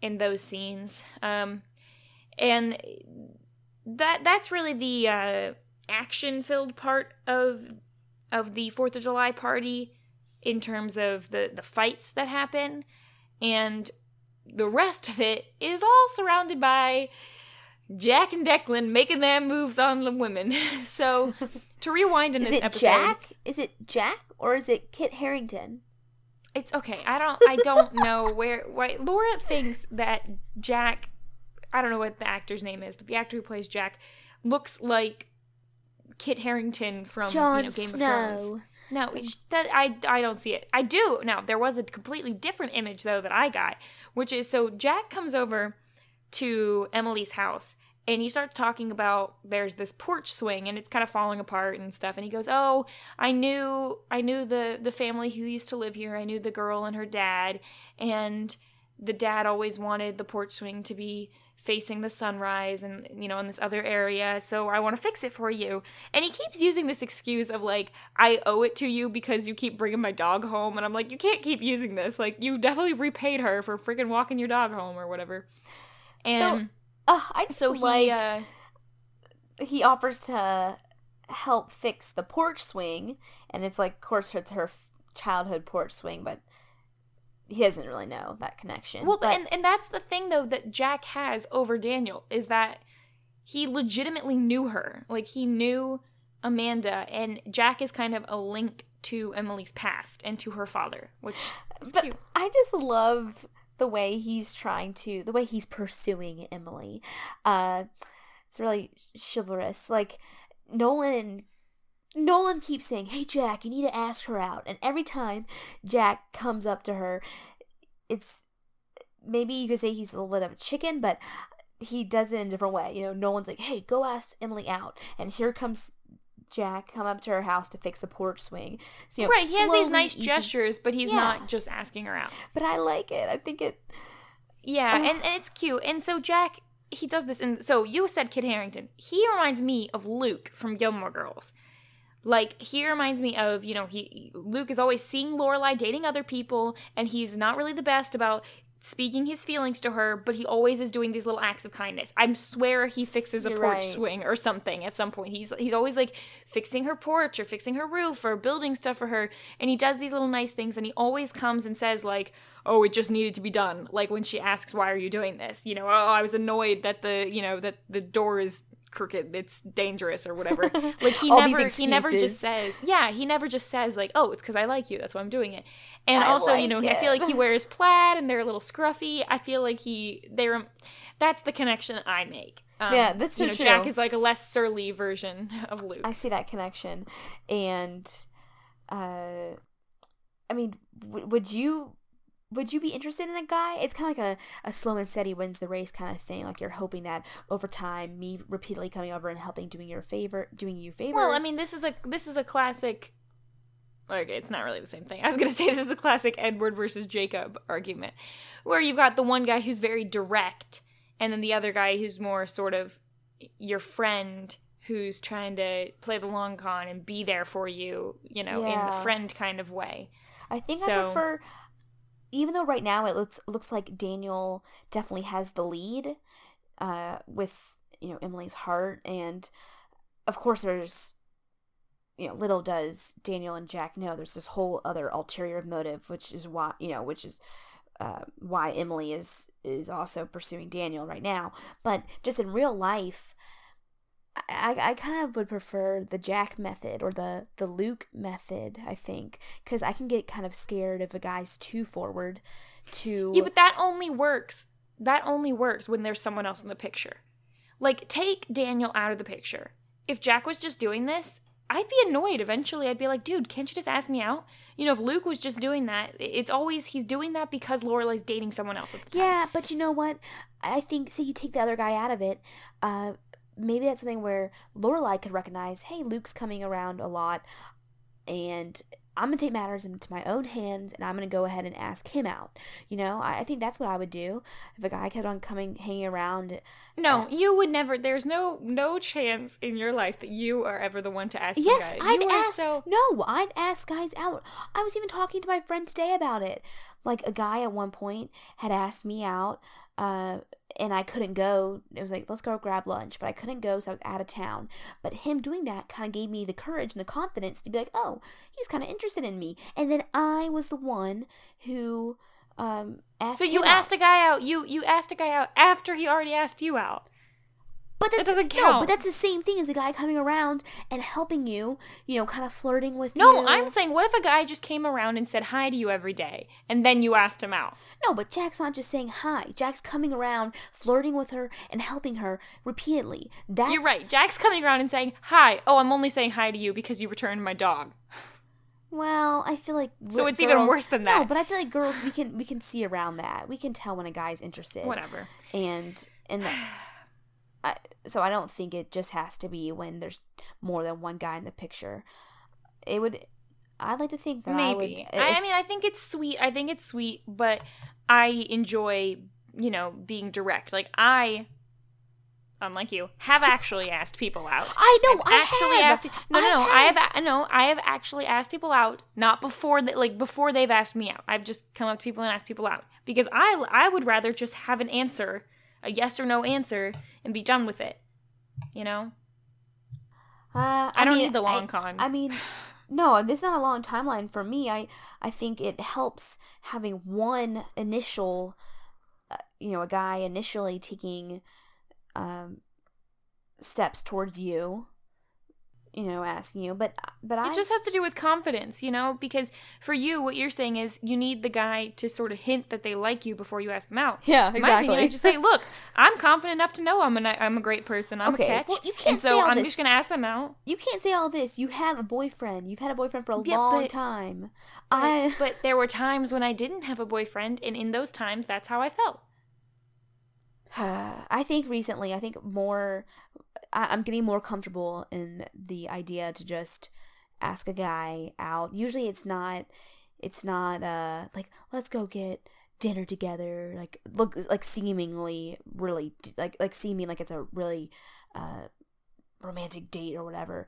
in those scenes. Um, and that that's really the uh, action-filled part of of the Fourth of July party in terms of the the fights that happen, and the rest of it is all surrounded by Jack and Declan making their moves on the women. so to rewind in Is this it episode, Jack? Is it Jack or is it Kit Harington? It's okay. I don't I don't know where why Laura thinks that Jack I don't know what the actor's name is, but the actor who plays Jack looks like Kit Harington from Jon you know Game Snow. of Thrones. No, that, I I don't see it. I do now. There was a completely different image though that I got, which is so Jack comes over to Emily's house and he starts talking about there's this porch swing and it's kind of falling apart and stuff and he goes oh i knew i knew the the family who used to live here. I knew the girl and her dad and the dad always wanted the porch swing to be facing the sunrise and you know in this other area so i want to fix it for you. And he keeps using this excuse of like i owe it to you because you keep bringing my dog home and i'm like you can't keep using this. Like you definitely repaid her for freaking walking your dog home or whatever. And Uh, I just so he like uh he offers to help fix the porch swing, and it's like, of course, it's her childhood porch swing, but he doesn't really know that connection. Well, but and and that's the thing though that Jack has over Daniel is that he legitimately knew her. Like he knew Amanda, and Jack is kind of a link to Emily's past and to her father, which but cute. I just love the way he's trying to, the way he's pursuing Emily. Uh, it's really chivalrous. Like Nolan Nolan keeps saying, "Hey Jack, you need to ask her out." And every time Jack comes up to her, it's maybe you could say he's a little bit of a chicken, but he does it in a different way. You know, Nolan's like, "Hey, go ask Emily out." And here comes Jack come up to her house to fix the porch swing. So, you know, right, he has these nice easy. gestures, but he's yeah. not just asking her out. But I like it. I think it Yeah, and, and it's cute. And so Jack he does this and so you said Kit Harington. He reminds me of Luke from Gilmore Girls. Like he reminds me of, you know, he Luke is always seeing Lorelai dating other people, and he's not really the best about speaking his feelings to her, but he always is doing these little acts of kindness. I swear he fixes a You're porch right. swing or something at some point. He's he's always like fixing her porch or fixing her roof or building stuff for her, and he does these little nice things. And he always comes and says like, "Oh, it just needed to be done." Like when she asks, "Why are you doing this?" You know, "Oh, I was annoyed that the you know that the door is crooked it's dangerous or whatever like he never he never just says yeah he never just says like oh it's because i like you that's why i'm doing it and I also like you know it. i feel like he wears plaid and they're a little scruffy i feel like he they're that's the connection i make um, yeah, that's so you know, true. Jack is like a less surly version of Luke. I see that connection, and uh, I mean, w- would you would you be interested in a guy? It's kind of like a, a slow and steady wins the race kind of thing. Like you're hoping that over time, me repeatedly coming over and helping, doing your favor, doing you favors. Well, I mean, this is a this is a classic. Okay, it's not really the same thing. I was gonna say this is a classic Edward versus Jacob argument, where you've got the one guy who's very direct, and then the other guy who's more sort of your friend who's trying to play the long con and be there for you, you know, yeah. in the friend kind of way. I think so, I prefer even though right now it looks looks like Daniel definitely has the lead uh, with you know Emily's heart, and of course there's you know little does Daniel and Jack know there's this whole other ulterior motive, which is why you know which is uh, why Emily is is also pursuing Daniel right now. But just in real life, I, I kind of would prefer the Jack method or the, the Luke method, I think, because I can get kind of scared if a guy's too forward to. Yeah, but that only works. That only works when there's someone else in the picture. Like, take Daniel out of the picture. If Jack was just doing this, I'd be annoyed eventually. I'd be like, dude, can't you just ask me out? You know, if Luke was just doing that, it's always he's doing that because Lorelai's dating someone else at the time. Yeah, but you know what? I think say you take the other guy out of it, uh, maybe that's something where Lorelai could recognize, hey, Luke's coming around a lot, and I'm gonna take matters into my own hands, and I'm gonna go ahead and ask him out. You know, I, I think that's what I would do if a guy kept on coming, hanging around. No, uh, you would never. There's no no chance in your life that you are ever the one to ask. Yes, I've asked. So... No, I've asked guys out. I was even talking to my friend today about it. Like a guy at one point had asked me out. Uh, and I couldn't go. It was like, let's go grab lunch, but I couldn't go, so I was out of town. But him doing that kind of gave me the courage and the confidence to be like, oh, he's kind of interested in me. And then I was the one who um asked. So you asked out. a guy out. You you asked a guy out after he already asked you out. But that doesn't count. No, but that's the same thing as a guy coming around and helping you, you know, kind of flirting with no, you. No, I'm saying, what if a guy just came around and said hi to you every day, and then you asked him out? No, but Jack's not just saying hi. Jack's coming around, flirting with her, and helping her repeatedly. That's... You're right. Jack's coming around and saying hi. Oh, I'm only saying hi to you because you returned my dog. Well, I feel like so it's girls, even worse than that. No, but I feel like girls we can we can see around that. We can tell when a guy's interested. Whatever. And and I, so I don't think it just has to be when there's more than one guy in the picture. It would. I'd like to think that maybe. I, would, I, mean, I think it's sweet. I think it's sweet, but I enjoy, you know, being direct. Like I unlike you, have actually asked people out. I know. I've I actually have. asked. No, no, no. I have. I no. I have actually asked people out, not before that. Like before they've asked me out. I've just come up to people and asked people out because I I would rather just have an answer a yes or no answer and be done with it. You know? Uh, I, I, don't mean, need the long I, con. I mean, no, this is not a long timeline for me. I I think it helps having one initial, uh, you know, a guy initially taking um, steps towards you. You know, asking you. But but I It just has to do with confidence, you know, because for you, what you're saying is you need the guy to sort of hint that they like you before you ask them out. Yeah, In my opinion, exactly. I just say, look, I'm confident enough to know I'm a I'm a great person. I'm Okay, a catch, well, you can't and say so all I'm this. just gonna ask them out. you can't say all this. You have a boyfriend. You've had a boyfriend for a Yeah, long but- time. But, I but there were times when I didn't have a boyfriend, and in those times, that's how I felt. I think recently, I think more, I, I'm getting more comfortable in the idea to just ask a guy out. Usually it's not, it's not, uh, like, let's go get dinner together. Like, look, like seemingly really, like, like seeming like it's a really, uh, romantic date or whatever.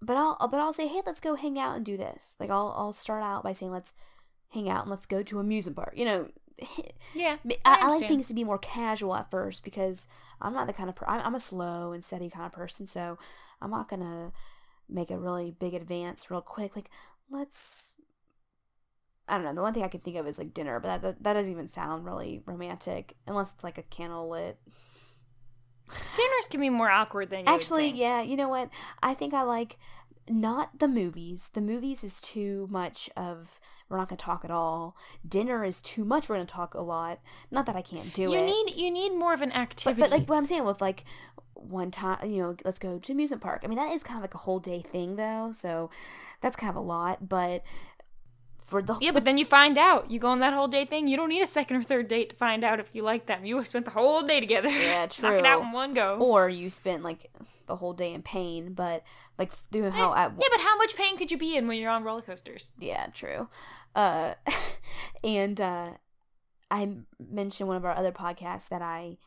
But I'll, but I'll say, hey, let's go hang out and do this. Like, I'll, I'll start out by saying, let's hang out and let's go to amusement park. You know, Yeah, I, I I, like things to be more casual at first because I'm not the kind of per- I'm, I'm a slow and steady kind of person, so I'm not gonna make a really big advance real quick. Like, let's. I don't know. The one thing I can think of is like dinner, but that that, that doesn't even sound really romantic unless it's like a candle lit. dinners can be more awkward than Actually, yeah. You know what? I think I like not the movies. The movies is too much of. We're not gonna talk at all. Dinner is too much. We're gonna talk a lot. Not that I can't do You it. need you need more of an activity. but like what I'm saying with like one time, you know, let's go to amusement park. I mean, that is kind of like a whole day thing though, so that's kind of a lot. But for the yeah, but then you find out. You go on that whole day thing. You don't need a second or third date to find out if you like them. You spent the whole day together. Yeah, Knock it out in one go. or you spent like the whole day in pain, but like doing how eh, at yeah, but how much pain could you be in when you're on roller coasters? yeah, true. Uh, and uh, I mentioned one of our other podcasts that I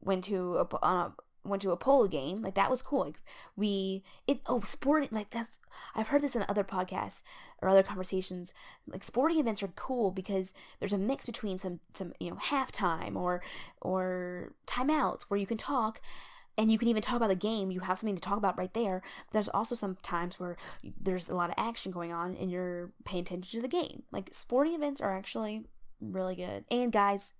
went to a, on a went to a polo game. Like that was cool. Like we it oh sporting like that's I've heard this in other podcasts or other conversations. Like sporting events are cool because there's a mix between some some you know halftime or or timeouts where you can talk and you can even talk about the game. You have something to talk about right there. There's also some times where there's a lot of action going on and you're paying attention to the game. Like sporting events are actually really good. And guys,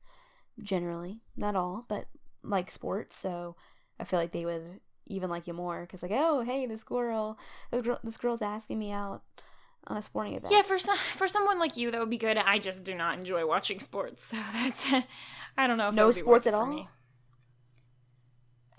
generally, not all, but like sports. So I feel like they would even like you more because like, oh, hey, this girl, this girl, this girl's asking me out on a sporting event. Yeah, for some for someone like you, that would be good. I just do not enjoy watching sports, so that's I don't know. If No that would be sports at all? me.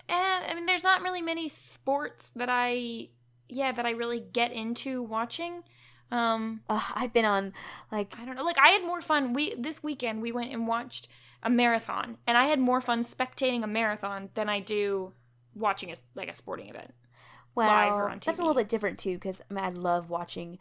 Eh, I mean, there's not really many sports that I yeah that I really get into watching. Um, Ugh, I've been on like I don't know. Like I had more fun. We this weekend we went and watched a marathon, and I had more fun spectating a marathon than I do watching a like a sporting event. Well, that's a little bit different too, because I, mean, I love watching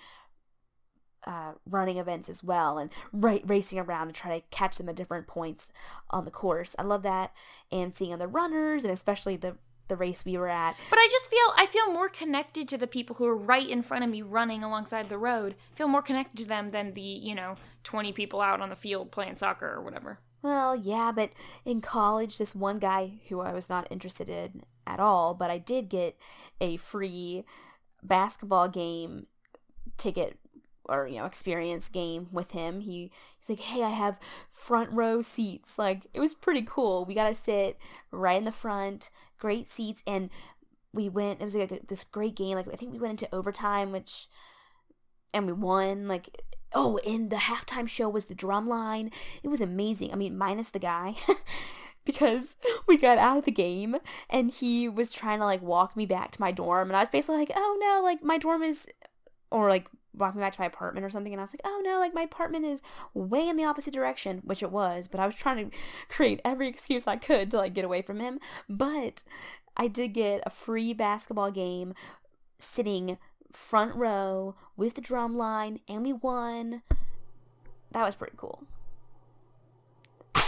uh, running events as well, and ra- racing around and try to catch them at different points on the course. I love that, and seeing other runners, and especially the the race we were at. But I just feel I feel more connected to the people who are right in front of me running alongside the road. I feel more connected to them than the, you know, 20 people out on the field playing soccer or whatever. Well, yeah, but in college, this one guy who I was not interested in at all, but I did get a free basketball game ticket or you know experience game with him. He he's like, "Hey, I have front row seats." Like it was pretty cool. We got to sit right in the front, great seats, and we went. It was like a, this great game. Like I think we went into overtime, which and we won. Like oh, and the halftime show was the drum line. It was amazing. I mean, minus the guy. because we got out of the game and he was trying to like walk me back to my dorm and I was basically like, "Oh no, like my dorm is or like walk me back to my apartment or something and I was like, "Oh no, like my apartment is way in the opposite direction," which it was, but I was trying to create every excuse I could to like get away from him. But I did get a free basketball game sitting front row with the drum line and we won. That was pretty cool.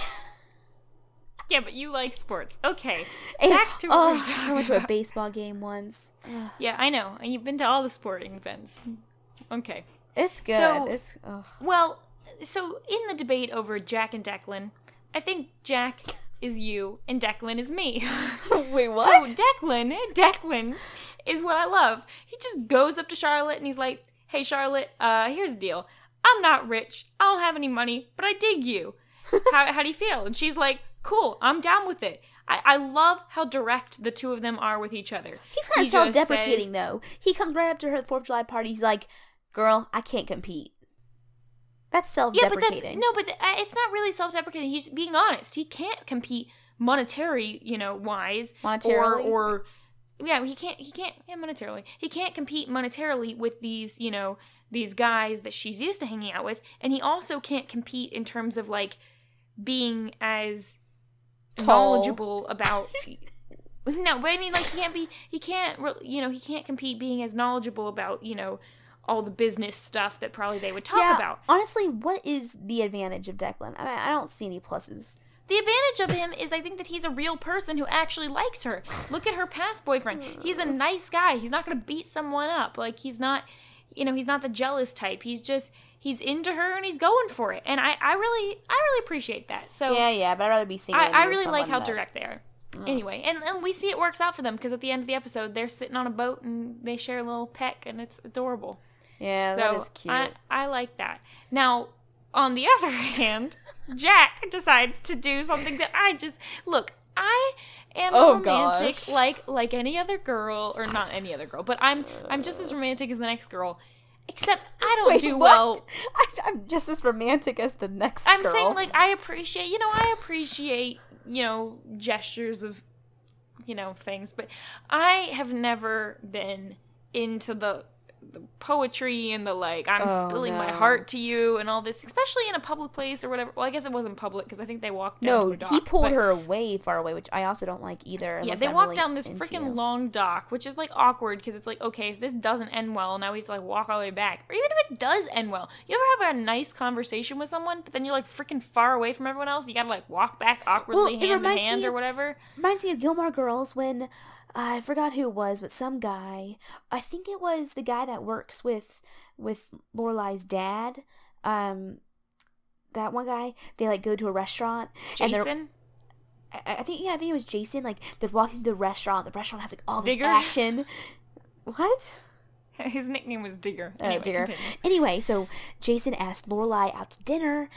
Yeah, but you like sports. Okay. And- Back to what oh, we were oh, talking I went to a baseball game once. Ugh. Yeah, I know. And you've been to all the sporting events. Okay. It's good. So- it's. Well, so in the debate over Jack and Declan, I think Jack is you and Declan is me. Wait, what? So Declan, Declan is what I love. He just goes up to Charlotte and he's like, "Hey Charlotte, uh, here's the deal. I'm not rich. I don't have any money, but I dig you. How how do you feel?" And she's like, "Cool, I'm down with it. I, I love how direct the two of them are with each other. He's kind of self-deprecating says- though. He comes right up to her at the Fourth of July party. He's like, "Girl, I can't compete." That's self-deprecating. Yeah, but that's no, but th- uh, it's not really self-deprecating. He's being honest. He can't compete monetary, you know, wise Monetarily? or or yeah, he can't. He can't. Yeah, monetarily, he can't compete monetarily with these, you know, these guys that she's used to hanging out with, and he also can't compete in terms of like being as Tall. knowledgeable about. no, but I mean, like he can't be. He can't. You know, he can't compete being as knowledgeable about you know all the business stuff that probably they would talk yeah, about. honestly, what is the advantage of Declan? I mean, I don't see any pluses. The advantage of him is I think that he's a real person who actually likes her. Look at her past boyfriend. He's a nice guy. He's not going to beat someone up. Like he's not, you know, he's not the jealous type. He's just he's into her and he's going for it. And I I really I really appreciate that. So yeah, yeah, but I'd rather be single. I, I really like how that- direct they are. Mm. Anyway, and, and we see it works out for them because at the end of the episode they're sitting on a boat and they share a little peck and it's adorable. Yeah, so that is cute. I, I like that. Now, on the other hand, Jack decides to do something that I just look. I am Oh, romantic gosh. like like any other girl, or not any other girl, but I'm I'm just as romantic as the next girl. Except I don't Wait, do what? well. I, I'm just as romantic as the next I'm girl. saying like I appreciate, you know, I appreciate, you know, gestures of, you know, things, but I have never been into the the poetry and the like I'm Oh, spilling my heart to you and all this, especially in a public place or whatever. Well, I guess it wasn't public because I think they walked down no, dock. he pulled but- her way far away, which I also don't like either. Yeah, they I'm walked really down this freaking long dock, which is like awkward because it's like, okay, if this doesn't end well, now we have to like walk all the way back. Or even if it does end well, you ever have a nice conversation with someone, but then you're like freaking far away from everyone else? You gotta like walk back awkwardly, it hand in hand or whatever. Reminds me of Gilmore Girls when I forgot who it was, but some guy. I think it was the guy that works with with Lorelai's dad. Um, that one guy. They like go to a restaurant. And they're- Jason? I, I think yeah, I think it was Jason. Like they're walking to the restaurant. The restaurant has like all this Digger? action. What? His nickname was Digger. Oh, Anyway, dear. continue. Anyway, so Jason asked Lorelai out to dinner,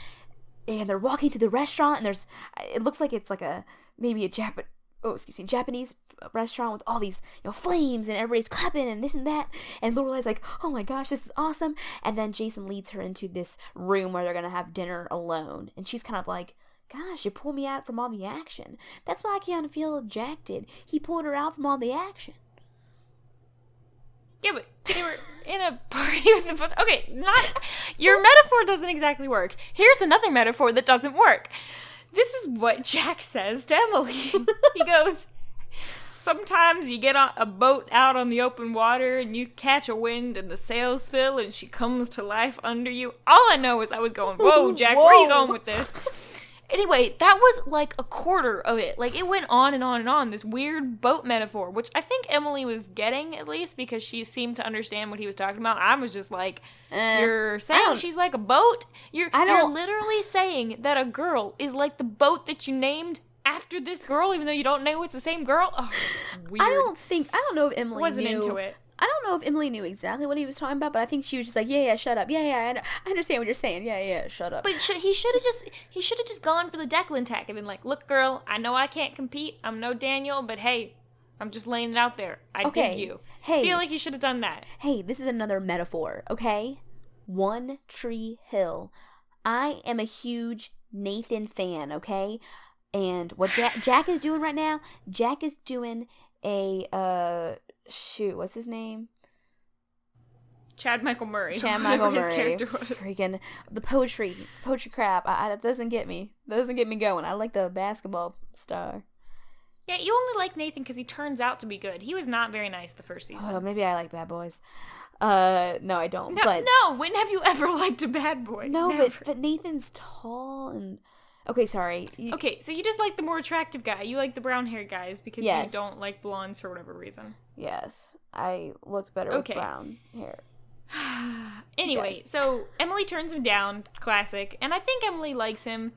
and they're walking to the restaurant, and there's it looks like it's like a maybe a Jap oh excuse me Japanese restaurant with all these you know flames and everybody's clapping and this and that, and Lorelai's like oh my gosh this is awesome, and then Jason leads her into this room where they're gonna have dinner alone, and she's kind of like. Gosh, you pulled me out from all the action. That's why I of feel did. He pulled her out from all the action. Yeah, but they were in a party with the bus. Okay, not your metaphor doesn't exactly work. Here's another metaphor that doesn't work. This is what Jack says to Emily. he goes, Sometimes you get on a boat out on the open water and you catch a wind and the sails fill and she comes to life under you. All I know is I was going, Whoa, Jack, where are you going with this? Anyway, that was like a quarter of it. Like it went on and on and on. This weird boat metaphor, which I think Emily was getting at least because she seemed to understand what he was talking about. I was just like, Eh, "You're saying she's like a boat. You're you're literally saying that a girl is like the boat that you named after this girl, even though you don't know it's the same girl. Oh, weird. I don't think I don't know if Emily wasn't knew, into it. I don't know if Emily knew exactly what he was talking about, but I think she was just like, yeah, yeah, shut up, yeah, yeah, I, I understand what you're saying, yeah, yeah, shut up. But should, he should have just he should have just gone for the Declan tack and been like, "Look, girl, I know I can't compete. I'm no Daniel, but hey, I'm just laying it out there. I Okay. dig you." Hey. feel like he should have done that. hey, this is another metaphor, okay? One Tree Hill. I am a huge Nathan fan, okay? And what Jack, Jack is doing right now, Jack is doing a uh shoot, what's his name? Chad Michael Murray. Chad Michael his Murray. character was. Freaking the poetry, poetry crap. I, I, that doesn't get me. That doesn't get me going. I like the basketball star. Yeah, you only like Nathan because he turns out to be good. He was not very nice the first season. Oh, maybe I like Bad Boys. Uh, no, I don't. no, but no. When have you ever liked a bad boy? no, Never. but but Nathan's tall and okay. Sorry. Okay, so you just like the more attractive guy. You like the brown haired guys because Yes. you don't like blondes for whatever reason. Yes, I look better Okay. with brown hair. anyway, Yes. so Emily turns him down, classic, and I think Emily likes him,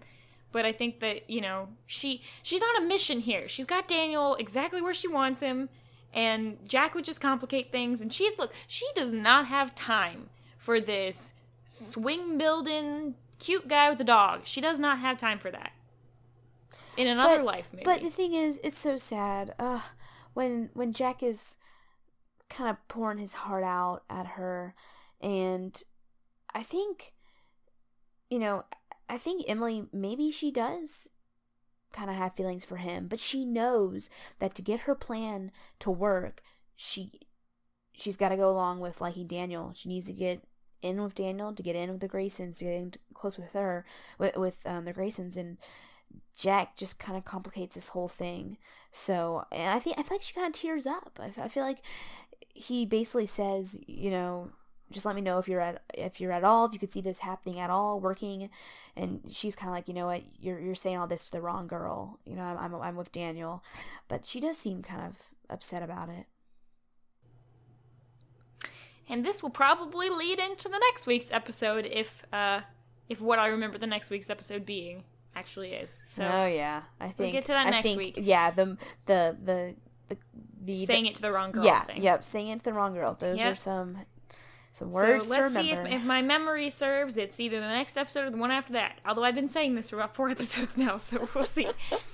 but I think that you know she she's on a mission here. She's got Daniel exactly where she wants him, and Jack would just complicate things. And she's look, she does not have time for this swing building cute guy with a dog. She does not have time for that. in another But- life, maybe. But the thing is, it's so sad. Uh, when when Jack is kind of pouring his heart out at her, and I think, you know, I think Emily maybe she does kind of have feelings for him, but she knows that to get her plan to work, she she's got to go along with liking Daniel. She needs to get in with Daniel to get in with the Graysons, to get in close with her, with, with um, the Graysons, and Jack just kind of complicates this whole thing. So, and I think I feel like she kind of tears up. I feel like he basically says, you know, just let me know if you're at if you're at all if you could see this happening at all working. And she's kind of like you know what? You're you're saying all this to the wrong girl. You know I'm, I'm I'm with Daniel. But she does seem kind of upset about it. And this will probably lead into the next week's episode if uh if what I remember the next week's episode being actually is. So oh yeah I think we'll get to that I next think, week. yeah the the the the, the saying it to the wrong girl yeah thing. yep saying it to the wrong girl those Yep. are some some words so to let's see if, if my memory serves. It's either the next episode or the one after that. Although I've been saying this for about four episodes now, so we'll see.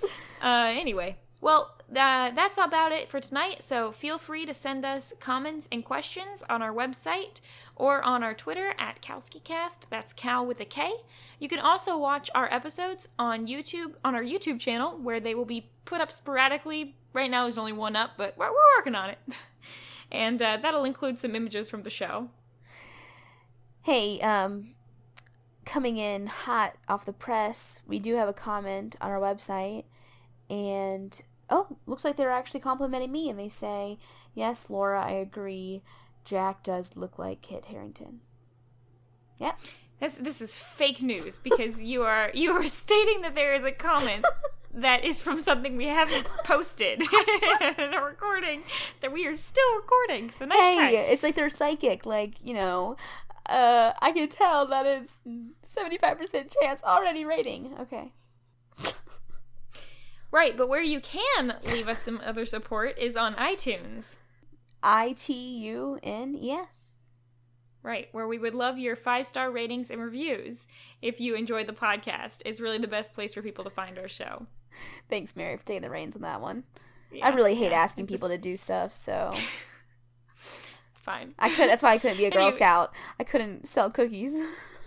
uh, anyway, well, uh, that's about it for tonight. So feel free to send us comments and questions on our website or on our Twitter at KowskiCast. That's Cow with a K. You can also watch our episodes on YouTube on our YouTube channel, where they will be put up sporadically. Right now, there's only one up, but we're, we're working on it. And uh, that'll include some images from the show. Hey, um, coming in hot off the press, we do have a comment on our website, and oh, looks like they're actually complimenting me, and they say, "Yes, Laura, I agree. Jack does look like Kit Harington." Yep. This this is fake news because you are you are stating that there is a comment that is from something we haven't posted in a recording that we are still recording. So nice Hey, try. it's like they're psychic. Like you know, uh, I can tell that it's seventy-five percent chance already rating. Okay. Right, but where you can leave us some other support is on iTunes. I T U N E S. Right, where we would love your five star ratings and reviews if you enjoy the podcast. It's really the best place for people to find our show. Thanks, Mary, for taking the reins on that one. I really hate yeah, asking it people to do stuff, so It's fine. I could. That's why I couldn't be a Girl Anyway. Scout. I couldn't sell cookies.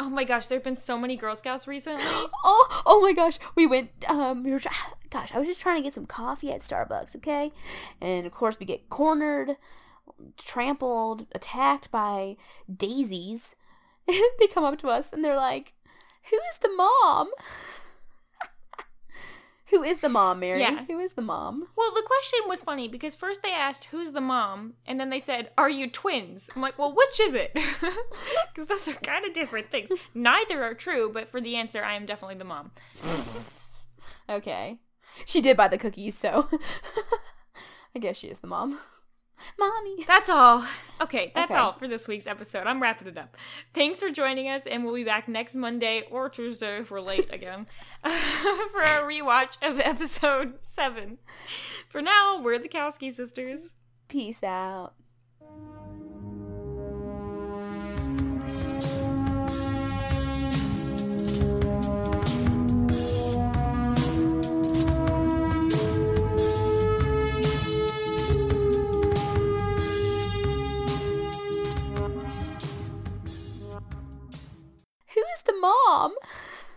Oh my gosh, there have been so many Girl Scouts recently. oh, oh my gosh, we went. Um, we were. Gosh, I was just trying to get some coffee at Starbucks, okay? And of course, we get cornered, trampled, attacked by daisies. they come up to us and they're like, "Who's the mom?" Who is the mom, Mary? Yeah. Who is the mom? Well, the question was funny because first they asked, Who's the mom? And then they said, Are you twins? I'm like, Well, which is it? Because those are kind of different things. Neither are true, but for the answer, I am definitely the mom. Okay. She did buy the cookies, so I guess she is the mom. Mommy. That's all. Okay, that's Okay. all for this week's episode. I'm wrapping it up. Thanks for joining us, and we'll be back next Monday or Tuesday if we're late again for our rewatch of episode 7. For now, we're the Kowski sisters. Peace out. The mom?